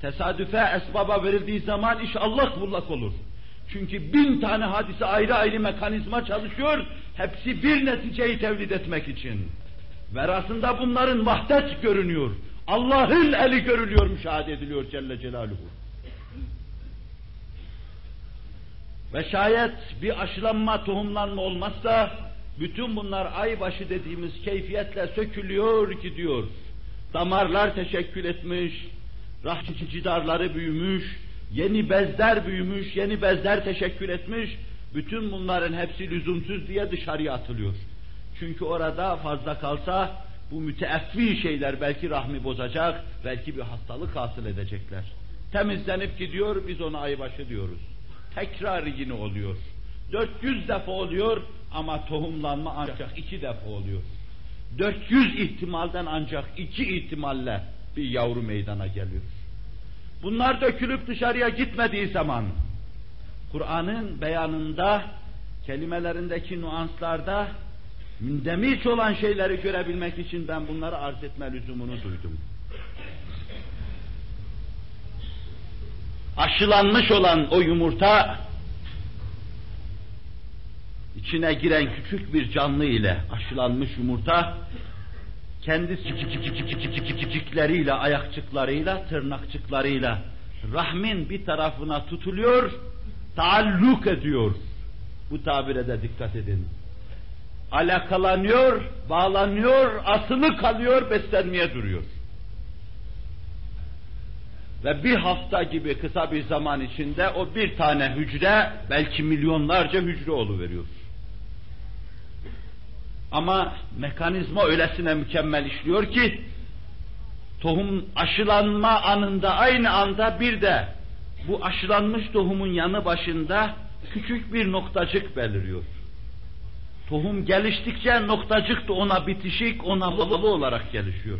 tesadüfe, esbaba verildiği zaman iş Allah bullak olur. Çünkü bin tane hadise ayrı ayrı mekanizma çalışıyor, hepsi bir neticeyi tevlid etmek için. Verasında bunların vahdet görünüyor. Allah'ın eli görülüyor, müşahede ediliyor Celle Celaluhu. Ve şayet bir aşılanma, tohumlanma olmazsa, bütün bunlar aybaşı dediğimiz keyfiyetle sökülüyor gidiyor. Damarlar teşekkül etmiş, rahçı cidarları büyümüş, yeni bezler büyümüş, yeni bezler teşekkül etmiş, bütün bunların hepsi lüzumsuz diye dışarıya atılıyor. Çünkü orada fazla kalsa bu müteeffi şeyler belki rahmi bozacak, belki bir hastalık hasıl edecekler. Temizlenip gidiyor, biz ona aybaşı diyoruz. Tekrar yine oluyor. 400 defa oluyor ama tohumlanma ancak iki defa oluyor. 400 ihtimalden ancak iki ihtimalle bir yavru meydana geliyor. Bunlar dökülüp dışarıya gitmediği zaman Kur'an'ın beyanında kelimelerindeki nuanslarda mündemiç olan şeyleri görebilmek için ben bunları arz etme lüzumunu duydum. Aşılanmış olan o yumurta içine giren küçük bir canlı ile aşılanmış yumurta kendi çikikleriyle, ayakçıklarıyla, tırnakçıklarıyla rahmin bir tarafına tutuluyor, taalluk ediyor. Bu tabire dikkat edin. Alakalanıyor, bağlanıyor, asılı kalıyor, beslenmeye duruyor. Ve bir hafta gibi kısa bir zaman içinde o bir tane hücre belki milyonlarca hücre oluveriyor. Ama mekanizma öylesine mükemmel işliyor ki tohum aşılanma anında aynı anda bir de bu aşılanmış tohumun yanı başında küçük bir noktacık beliriyor. Tohum geliştikçe noktacık da ona bitişik, ona bağlı olarak gelişiyor.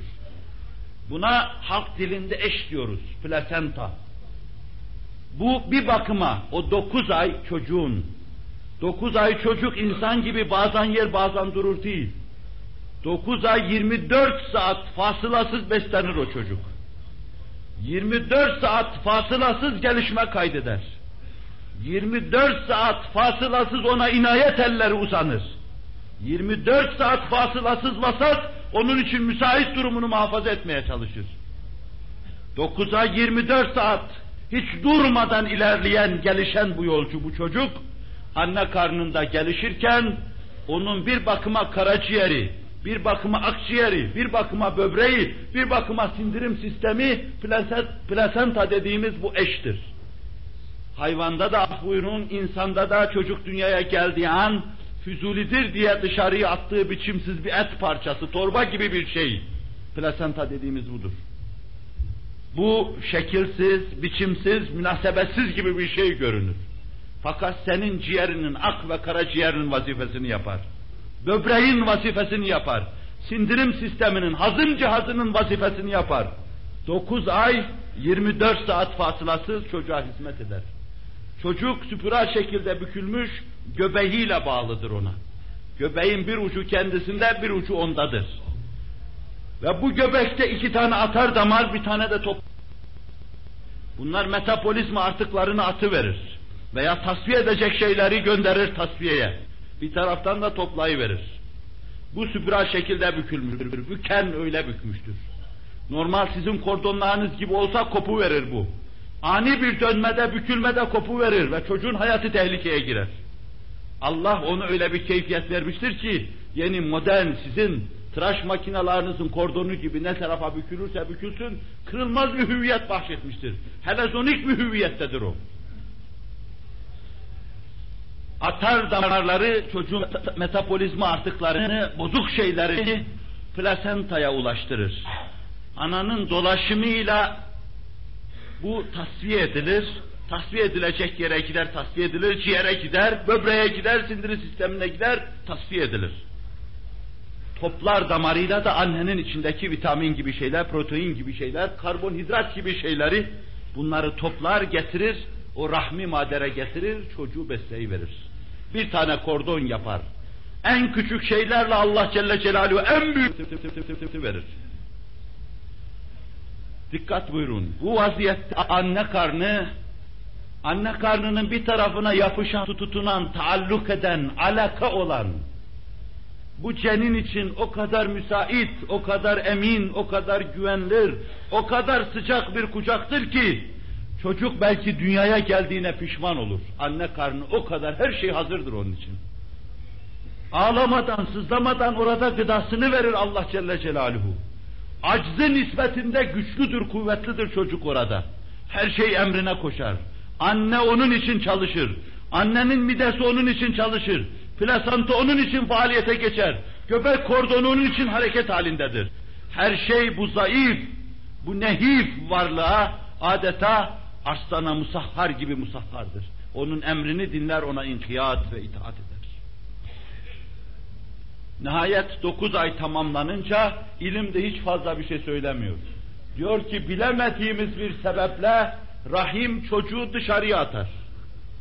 Buna halk dilinde eş diyoruz, plasenta. Bu bir bakıma o dokuz ay çocuğun, dokuz ay çocuk insan gibi bazen yer bazen durur değil. Dokuz ay 24 saat fasılasız beslenir o çocuk. 24 saat fasılasız gelişme kaydeder. 24 saat fasılasız ona inayet elleri uzanır. 24 saat fasılasız vasat onun için müsait durumunu muhafaza etmeye çalışır. 9 ay 24 saat hiç durmadan ilerleyen, gelişen bu yolcu, bu çocuk anne karnında gelişirken onun bir bakıma karaciğeri, bir bakıma akciğeri, bir bakıma böbreği, bir bakıma sindirim sistemi, plasenta dediğimiz bu eştir. Hayvanda da buyurun, insanda da çocuk dünyaya geldiği an füzulidir diye dışarıya attığı biçimsiz bir et parçası, torba gibi bir şey. Plasenta dediğimiz budur. Bu şekilsiz, biçimsiz, münasebetsiz gibi bir şey görünür. Fakat senin ciğerinin, ak ve karaciğerinin vazifesini yapar. Böbreğin vazifesini yapar. Sindirim sisteminin, hazım cihazının vazifesini yapar. 9 ay 24 saat fasılasız çocuğa hizmet eder. Çocuk süpüra şekilde bükülmüş, göbeğiyle bağlıdır ona. Göbeğin bir ucu kendisinde, bir ucu ondadır. Ve bu göbekte iki tane atar damar, bir tane de top. Bunlar metabolizma artıklarını atı verir. Veya tasfiye edecek şeyleri gönderir tasfiyeye. Bir taraftan da toplayıverir. Bu süpüra şekilde bükülmüştür. Büken öyle bükmüştür. Normal sizin kordonlarınız gibi olsa kopu verir bu. Ani bir dönmede, bükülmede kopu verir ve çocuğun hayatı tehlikeye girer. Allah onu öyle bir keyfiyet vermiştir ki yeni modern sizin tıraş makinalarınızın kordonu gibi ne tarafa bükülürse bükülsün kırılmaz bir hüviyet bahşetmiştir. Helezonik bir hüviyettedir o. Atar damarları çocuğun metabolizma artıklarını, bozuk şeylerini plasentaya ulaştırır. Ananın dolaşımıyla bu tasfiye edilir. Tasfiye edilecek yere gider, tasfiye edilir, ciğere gider, böbreğe gider, sindirim sistemine gider, tasfiye edilir. Toplar damarıyla da annenin içindeki vitamin gibi şeyler, protein gibi şeyler, karbonhidrat gibi şeyleri bunları toplar getirir, o rahmi madere getirir, çocuğu besleyiverir. Bir tane kordon yapar. En küçük şeylerle Allah Celle Celaluhu en büyük verir. Dikkat buyurun. Bu vaziyette anne karnı, anne karnının bir tarafına yapışan, tutunan, taalluk eden, alaka olan, bu cenin için o kadar müsait, o kadar emin, o kadar güvenilir, o kadar sıcak bir kucaktır ki, çocuk belki dünyaya geldiğine pişman olur. Anne karnı o kadar, her şey hazırdır onun için. Ağlamadan, sızlamadan orada gıdasını verir Allah Celle Celaluhu. Aczı nispetinde güçlüdür, kuvvetlidir çocuk orada. Her şey emrine koşar. Anne onun için çalışır. Annenin midesi onun için çalışır. Plasanta onun için faaliyete geçer. Göbek kordonu onun için hareket halindedir. Her şey bu zayıf, bu nehif varlığa adeta arsana musahhar gibi musahhardır. Onun emrini dinler, ona inkiyat ve itaat eder. Nihayet dokuz ay tamamlanınca ilim de hiç fazla bir şey söylemiyor. Diyor ki bilemediğimiz bir sebeple rahim çocuğu dışarıya atar.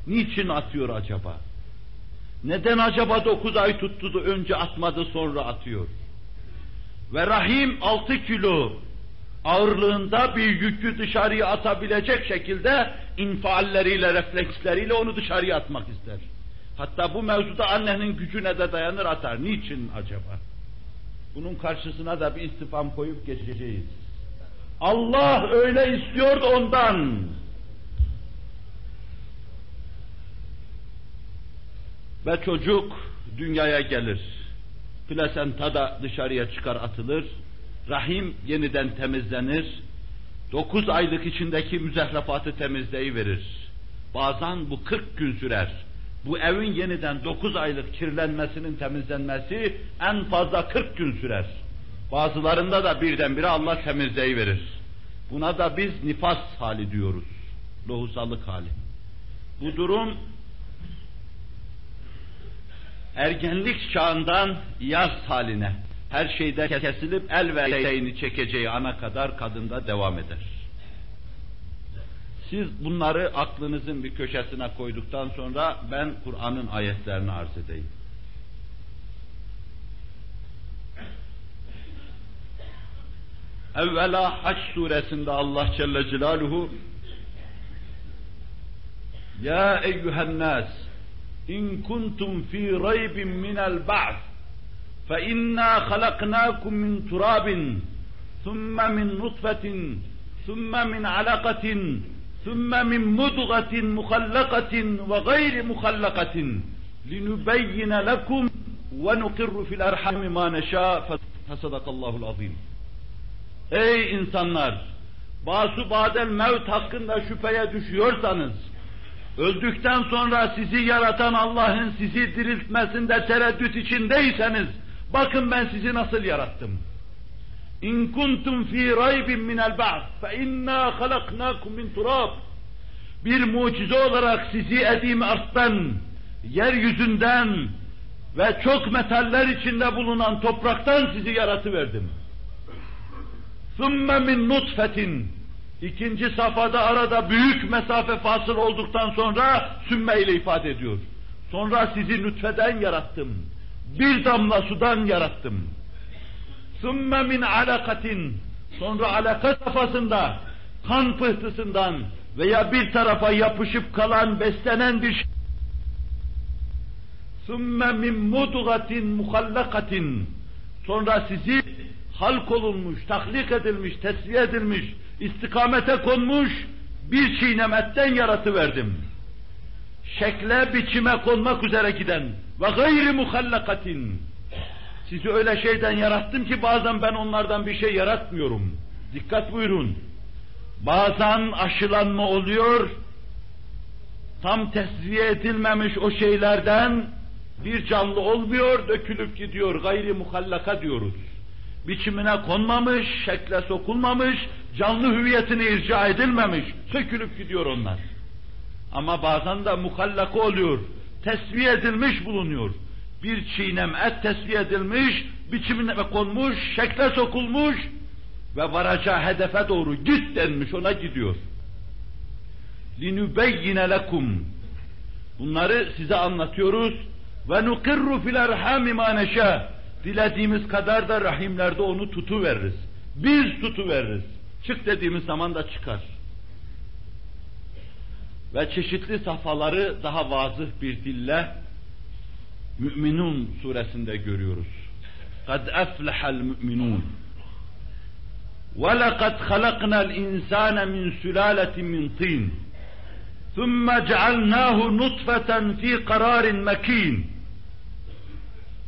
Niçin atıyor acaba? Neden acaba dokuz ay tuttu da önce atmadı sonra atıyor? Ve rahim altı kilo ağırlığında bir yükü dışarıya atabilecek şekilde infalleriyle, refleksleriyle onu dışarıya atmak ister. Hatta bu mevzuda annenin gücüne de dayanır atar. Niçin acaba? Bunun karşısına da bir istifam koyup geçeceğiz. Allah öyle istiyordu ondan. Ve çocuk dünyaya gelir. Plasenta da dışarıya çıkar atılır. Rahim yeniden temizlenir. Dokuz aylık içindeki müzehrefatı temizleyiverir. Bazen bu kırk gün sürer. Bu evin yeniden dokuz aylık kirlenmesinin temizlenmesi en fazla kırk gün sürer. Bazılarında da birdenbire Allah temizliği verir. Buna da biz nifas hali diyoruz. Lohusalık hali. Bu durum ergenlik çağından yaz haline, her şeyde kesilip el ve eteğini çekeceği ana kadar kadında devam eder. Siz bunları aklınızın bir köşesine koyduktan sonra ben Kur'an'ın ayetlerini arz edeyim. Evvela Haç suresinde Allah Celle Celaluhu Ya eyyühen nas in kuntum fi raybin minel ba'th فإنا خلقناكم من تراب ثم من نطفة ثم من علقة ثم من مضغة مخلقة وغير مخلقة لنبين لكم ونقر في الأرحام ما نشاء فصدق الله العظيم Ey insanlar! Basu badel mevt hakkında şüpheye düşüyorsanız, öldükten sonra sizi yaratan Allah'ın sizi diriltmesinde tereddüt içindeyseniz, bakın ben sizi nasıl yarattım. İn kuntum fi raybin minel ba'd fe inna halaknakum min turab. Bir mucize olarak sizi edim arttan, yeryüzünden ve çok metaller içinde bulunan topraktan sizi yaratıverdim. ثُمَّ min nutfetin İkinci safhada arada büyük mesafe fasıl olduktan sonra sümme ile ifade ediyor. Sonra sizi nütfeden yarattım bir damla sudan yarattım. Sümme min alakatin sonra alaka safhasında kan pıhtısından veya bir tarafa yapışıp kalan beslenen bir şey. Sümme min mudgatin muhallakatin sonra sizi halk olunmuş, tahlik edilmiş, tesviye edilmiş, istikamete konmuş bir çiğnemetten yaratıverdim. Şekle, biçime konmak üzere giden ve gayri muhallakatin. Sizi öyle şeyden yarattım ki bazen ben onlardan bir şey yaratmıyorum. Dikkat buyurun. Bazen aşılanma oluyor, tam tesviye edilmemiş o şeylerden bir canlı olmuyor, dökülüp gidiyor, gayri muhallaka diyoruz biçimine konmamış, şekle sokulmamış, canlı hüviyetine irca edilmemiş, sökülüp gidiyor onlar. Ama bazen de mukallaka oluyor, tesviye edilmiş bulunuyor. Bir çiğnem et tesviye edilmiş, biçimine konmuş, şekle sokulmuş ve varacağı hedefe doğru git denmiş, ona gidiyor. لِنُبَيِّنَ لَكُمْ Bunları size anlatıyoruz. Ve nukirru fil erhami ma neşâ. Dilediğimiz kadar da rahimlerde onu tutu veririz. Biz tutu veririz. Çık dediğimiz zaman da çıkar. Ve çeşitli safhaları daha vazıh bir dille Mü'minun suresinde görüyoruz. قَدْ أَفْلَحَ الْمُؤْمِنُونَ وَلَقَدْ خَلَقْنَا الْإِنسَانَ مِنْ سُلَالَةٍ مِنْ طِينٍ ثُمَّ جَعَلْنَاهُ نُطْفَةً فِي قَرَارٍ مَكِينٍ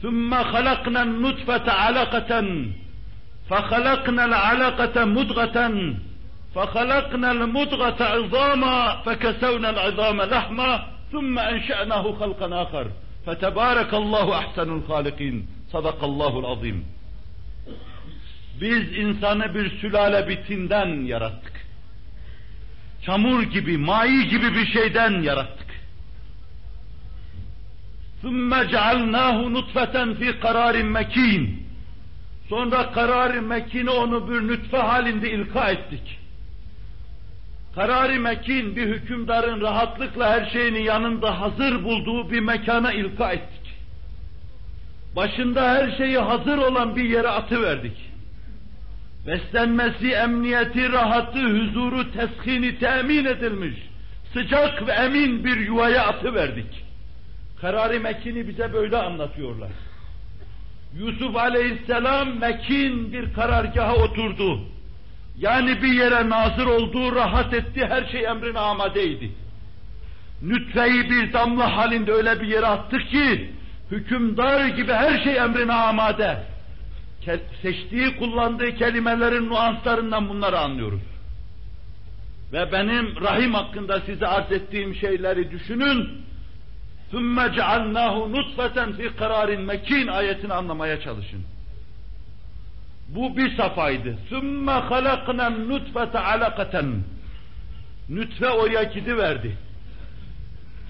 ثم خلقنا النطفة علقة فخلقنا العلقة مضغة فخلقنا المضغة عظاما فكسونا العظام لحما ثم أنشأناه خلقا آخر فتبارك الله أحسن الخالقين صدق الله العظيم Biz insanı bir sülale bitinden yarattık. Çamur gibi, mayi gibi bir şeyden yarattık. ثُمَّ جَعَلْنَاهُ نُطْفَةً فِي قَرَارٍ مَك۪ينٍ Sonra karar-ı mekine onu bir nütfe halinde ilka ettik. Karar-ı mekin bir hükümdarın rahatlıkla her şeyini yanında hazır bulduğu bir mekana ilka ettik. Başında her şeyi hazır olan bir yere atıverdik. Beslenmesi, emniyeti, rahatı, huzuru, teskini temin edilmiş, sıcak ve emin bir yuvaya atıverdik. Karar-ı Mekin'i bize böyle anlatıyorlar. Yusuf aleyhisselam Mekin bir karargaha oturdu. Yani bir yere nazır oldu, rahat etti, her şey emrine amadeydi. Nütfeyi bir damla halinde öyle bir yere attık ki, hükümdar gibi her şey emrine amade. Seçtiği, kullandığı kelimelerin nuanslarından bunları anlıyoruz. Ve benim rahim hakkında size arz ettiğim şeyleri düşünün, ثُمَّ جَعَلْنَاهُ نُطْفَةً فِي قَرَارٍ mekin ayetini anlamaya çalışın. Bu bir safaydı. ثُمَّ خَلَقْنَا النُّطْفَةَ عَلَقَةً Nütfe oraya gidiverdi.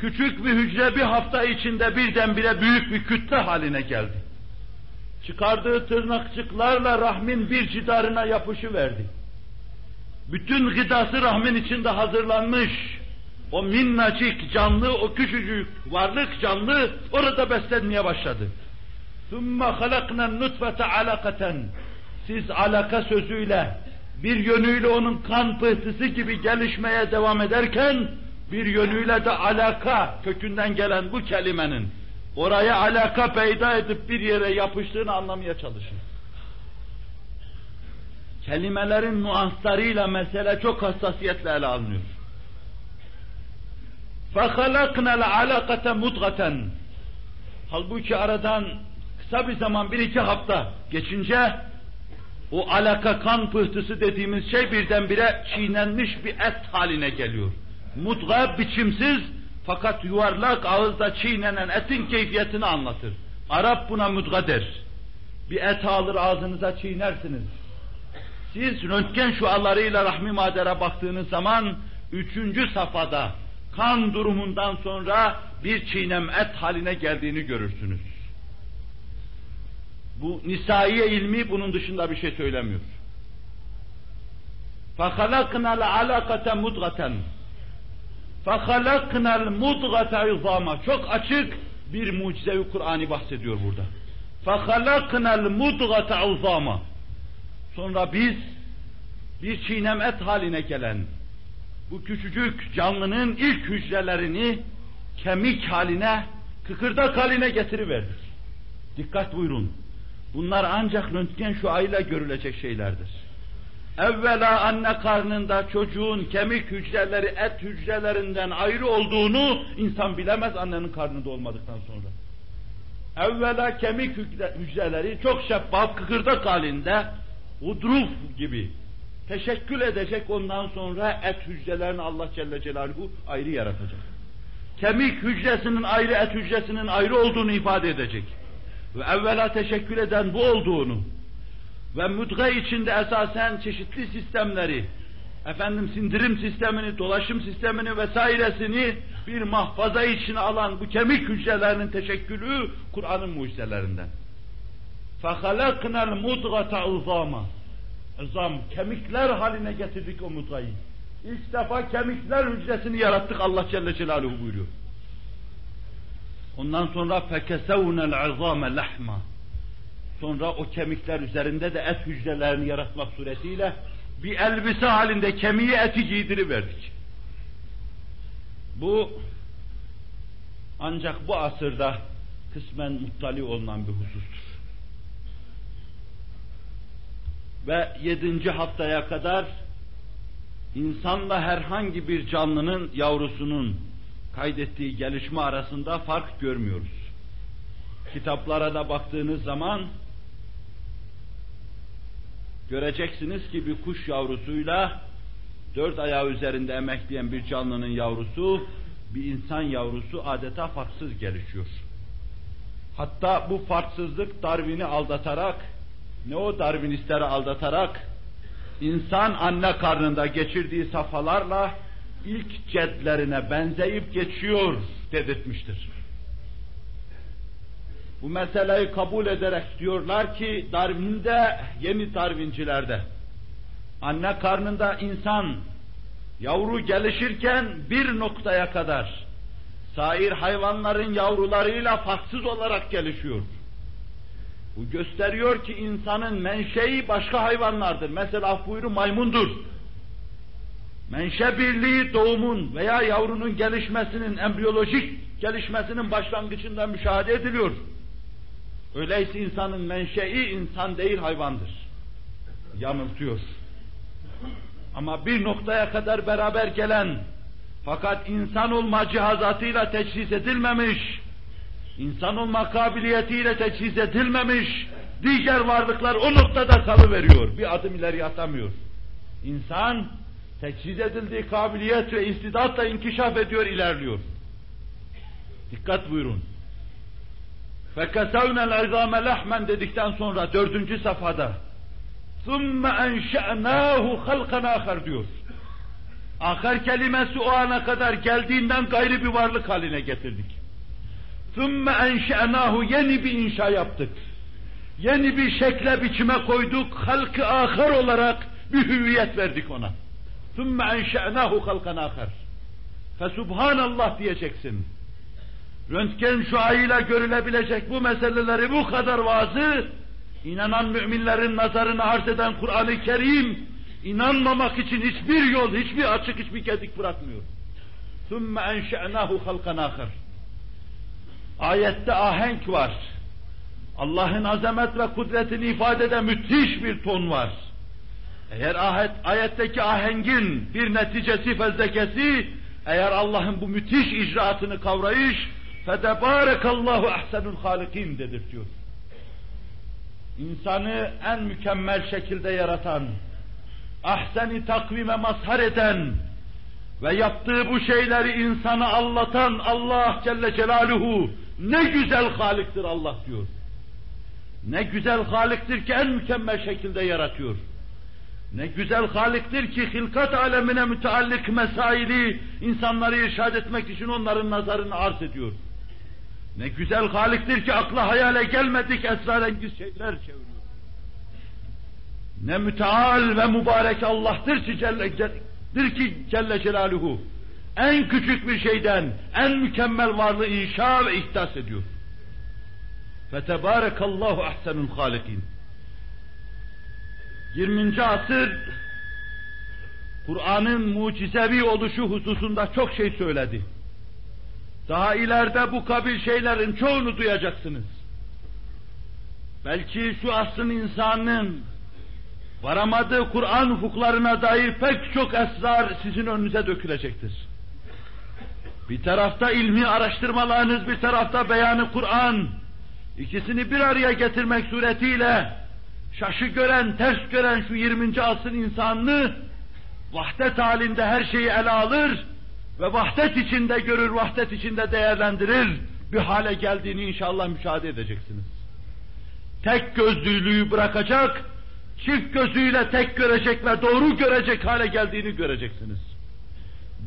Küçük bir hücre bir hafta içinde birdenbire büyük bir kütle haline geldi. Çıkardığı tırnakçıklarla rahmin bir cidarına yapışıverdi. Bütün gıdası rahmin içinde hazırlanmış. O minnacık canlı, o küçücük varlık canlı orada beslenmeye başladı. ثُمَّ خَلَقْنَا النُّطْفَةَ عَلَقَةً Siz alaka sözüyle bir yönüyle onun kan pıhtısı gibi gelişmeye devam ederken bir yönüyle de alaka kökünden gelen bu kelimenin oraya alaka peyda edip bir yere yapıştığını anlamaya çalışın. Kelimelerin nuanslarıyla mesele çok hassasiyetle ele alınıyor. فَخَلَقْنَا الْعَلَقَةَ مُدْغَةً Halbuki aradan kısa bir zaman, bir iki hafta geçince o alaka kan pıhtısı dediğimiz şey birdenbire çiğnenmiş bir et haline geliyor. Mudga biçimsiz fakat yuvarlak ağızda çiğnenen etin keyfiyetini anlatır. Arap buna mudga der. Bir et alır ağzınıza çiğnersiniz. Siz röntgen şualarıyla rahmi madere baktığınız zaman üçüncü safhada kan durumundan sonra bir çiğnem et haline geldiğini görürsünüz. Bu nisaiye ilmi bunun dışında bir şey söylemiyor. فَخَلَقْنَا الْعَلَقَةَ مُدْغَةً فَخَلَقْنَا الْمُدْغَةَ عِظَامًا Çok açık bir mucize-i Kur'an'ı bahsediyor burada. فَخَلَقْنَا الْمُدْغَةَ عِظَامًا Sonra biz bir çiğnem et haline gelen bu küçücük canlının ilk hücrelerini kemik haline, kıkırdak haline getiriverdik. Dikkat buyurun. Bunlar ancak röntgen şuayla görülecek şeylerdir. Evvela anne karnında çocuğun kemik hücreleri et hücrelerinden ayrı olduğunu insan bilemez annenin karnında olmadıktan sonra. Evvela kemik hücreleri çok şeffaf kıkırdak halinde udruf gibi teşekkül edecek ondan sonra et hücrelerini Allah Celle Celaluhu ayrı yaratacak. Kemik hücresinin ayrı et hücresinin ayrı olduğunu ifade edecek ve evvela teşekkür eden bu olduğunu ve müdge içinde esasen çeşitli sistemleri, efendim sindirim sistemini, dolaşım sistemini vesairesini bir mahfaza içine alan bu kemik hücrelerinin teşekkülü Kur'an'ın mucizelerinden. فَخَلَقْنَا الْمُدْغَةَ عُظَامًا Izam, kemikler haline getirdik o mudgayı. İlk defa kemikler hücresini yarattık Allah Celle Celaluhu buyuruyor. Ondan sonra فَكَسَوْنَا الْعِظَامَ لَحْمًا Sonra o kemikler üzerinde de et hücrelerini yaratmak suretiyle bir elbise halinde kemiği eti giydiriverdik. Bu ancak bu asırda kısmen muttali olunan bir husustur. Ve yedinci haftaya kadar insanla herhangi bir canlının yavrusunun kaydettiği gelişme arasında fark görmüyoruz. Kitaplara da baktığınız zaman göreceksiniz ki bir kuş yavrusuyla dört ayağı üzerinde emekleyen bir canlının yavrusu, bir insan yavrusu adeta farksız gelişiyor. Hatta bu farksızlık Darwin'i aldatarak, ne o Darwinistleri aldatarak, insan anne karnında geçirdiği safhalarla ilk cedlerine benzeyip geçiyor dedirtmiştir. Bu meseleyi kabul ederek diyorlar ki Darwin'de, yeni Darwincilerde anne karnında insan yavru gelişirken bir noktaya kadar sair hayvanların yavrularıyla farksız olarak gelişiyor. Bu gösteriyor ki insanın menşei başka hayvanlardır. Mesela buyuru maymundur. Menşe birliği doğumun veya yavrunun gelişmesinin, embriyolojik gelişmesinin başlangıcında müşahede ediliyor. Öyleyse insanın menşei insan değil hayvandır. Yanıltıyor. Ama bir noktaya kadar beraber gelen fakat insan olma cihazatıyla teçhiz edilmemiş, insan olma kabiliyetiyle teçhiz edilmemiş, diğer varlıklar o noktada kalıveriyor. Bir adım ileri atamıyor. İnsan teçhiz edildiği kabiliyet ve istidatla inkişaf ediyor, ilerliyor. Dikkat buyurun. فَكَسَوْنَ الْعِظَامَ لَحْمًا dedikten sonra dördüncü safhada ثُمَّ اَنْشَأْنَاهُ خَلْقًا آخر diyor. Ahar kelimesi o ana kadar geldiğinden gayrı bir varlık haline getirdik. ثُمَّ اَنْشَأْنَاهُ Yeni bir inşa yaptık. Yeni bir şekle biçime koyduk. Halkı ahar olarak bir hüviyet verdik ona. ثُمَّ اَنْشَأْنَاهُ خَلْقًا آخر Fesubhanallah diyeceksin. Röntgen şuayıyla görülebilecek bu meseleleri bu kadar vaazı, inanan müminlerin nazarını arz eden Kur'an-ı Kerim, inanmamak için hiçbir yol, hiçbir açık, hiçbir gedik bırakmıyor. ثُمَّ اَنْشَأْنَاهُ خَلْقًا آخر Ayette ahenk var. Allah'ın azamet ve kudretini ifade eden müthiş bir ton var. Eğer ayet, ayetteki ahengin bir neticesi fezlekesi, eğer Allah'ın bu müthiş icraatını kavrayış, fedebarekallahu ahsenul halikin dedirtiyor. İnsanı en mükemmel şekilde yaratan, ahseni takvime mazhar eden ve yaptığı bu şeyleri insana anlatan Allah Celle Celaluhu ne güzel Halik'tir Allah diyor. Ne güzel Halik'tir ki en mükemmel şekilde yaratıyor. Ne güzel Halik'tir ki hilkat alemine müteallik mesaili insanları irşad etmek için onların nazarını arz ediyor. Ne güzel Halik'tir ki akla hayale gelmedik esrarengiz şeyler çeviriyor. Ne müteal ve mübarek Allah'tır ki Celle, Celle, ki Celle Celaluhu en küçük bir şeyden en mükemmel varlığı inşa ve ihdas ediyor. Fetebarekallahu ahsenul halikin. 20. asır Kur'an'ın mucizevi oluşu hususunda çok şey söyledi. Daha ileride bu kabil şeylerin çoğunu duyacaksınız. Belki şu asrın insanın varamadığı Kur'an hukuklarına dair pek çok esrar sizin önünüze dökülecektir. Bir tarafta ilmi araştırmalarınız, bir tarafta beyanı Kur'an, ikisini bir araya getirmek suretiyle şaşı gören, ters gören şu 20. asrın insanını vahdet halinde her şeyi ele alır ve vahdet içinde görür, vahdet içinde değerlendirir bir hale geldiğini inşallah müşahede edeceksiniz. Tek gözlülüğü bırakacak, çift gözüyle tek görecek ve doğru görecek hale geldiğini göreceksiniz.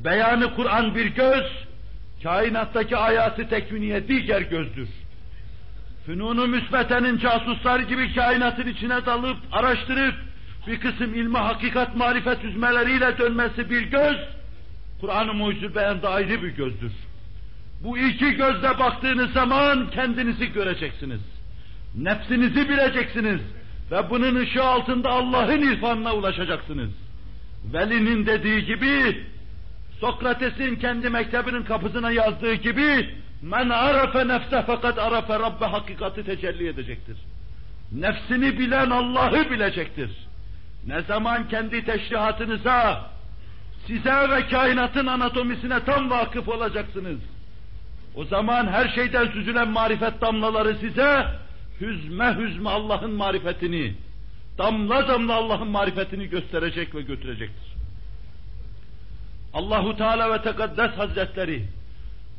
Beyanı Kur'an bir göz, kainattaki hayatı tekviniye diğer gözdür. Fünunu müsbetenin casusları gibi kainatın içine dalıp, araştırıp, bir kısım ilmi hakikat marifet üzmeleriyle dönmesi bir göz, Kur'an-ı Mucizül Beyan'da ayrı bir gözdür. Bu iki gözle baktığınız zaman kendinizi göreceksiniz. Nefsinizi bileceksiniz. Ve bunun ışığı altında Allah'ın irfanına ulaşacaksınız. Veli'nin dediği gibi, Sokrates'in kendi mektebinin kapısına yazdığı gibi, men arafe nefse fakat arafe Rabbe hakikati tecelli edecektir. Nefsini bilen Allah'ı bilecektir. Ne zaman kendi teşrihatınıza, size ve kainatın anatomisine tam vakıf olacaksınız. O zaman her şeyden süzülen marifet damlaları size, hüzme hüzme Allah'ın marifetini, damla damla Allah'ın marifetini gösterecek ve götürecektir. Allahu Teala ve Tekaddes Hazretleri,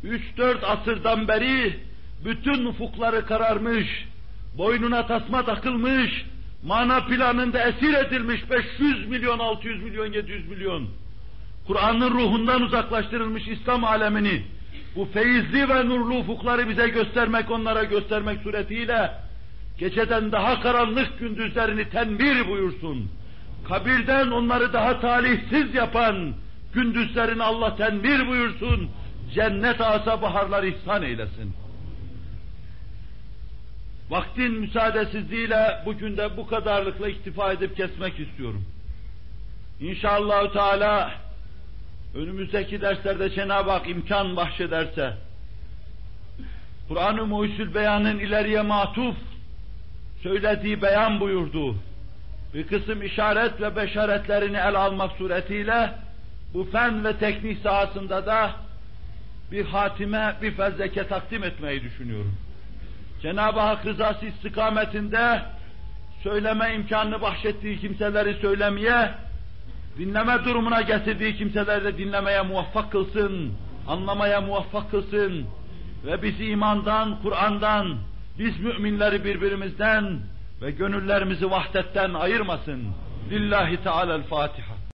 3-4 asırdan beri bütün ufukları kararmış, boynuna tasma takılmış, mana planında esir edilmiş 500 milyon, 600 milyon, 700 milyon, Kur'an'ın ruhundan uzaklaştırılmış İslam alemini, bu feyizli ve nurlu ufukları bize göstermek, onlara göstermek suretiyle, geceden daha karanlık gündüzlerini tenbir buyursun. Kabirden onları daha talihsiz yapan gündüzlerini Allah tenbir buyursun. Cennet asa baharlar ihsan eylesin. Vaktin müsaadesizliğiyle bugün de bu kadarlıkla iktifa edip kesmek istiyorum. İnşallah Teala önümüzdeki derslerde Cenab-ı Hak imkan bahşederse Kur'an-ı Muhyüzül Beyan'ın ileriye matuf söylediği beyan buyurduğu bir kısım işaret ve beşaretlerini el almak suretiyle bu fen ve teknik sahasında da bir hatime, bir fezleke takdim etmeyi düşünüyorum. Cenab-ı Hak rızası istikametinde söyleme imkanını bahşettiği kimseleri söylemeye, dinleme durumuna getirdiği kimseleri de dinlemeye muvaffak kılsın, anlamaya muvaffak kılsın ve bizi imandan, Kur'an'dan, biz müminleri birbirimizden, ve gönüllerimizi vahdetten ayırmasın. Lillahi Teala'l-Fatiha.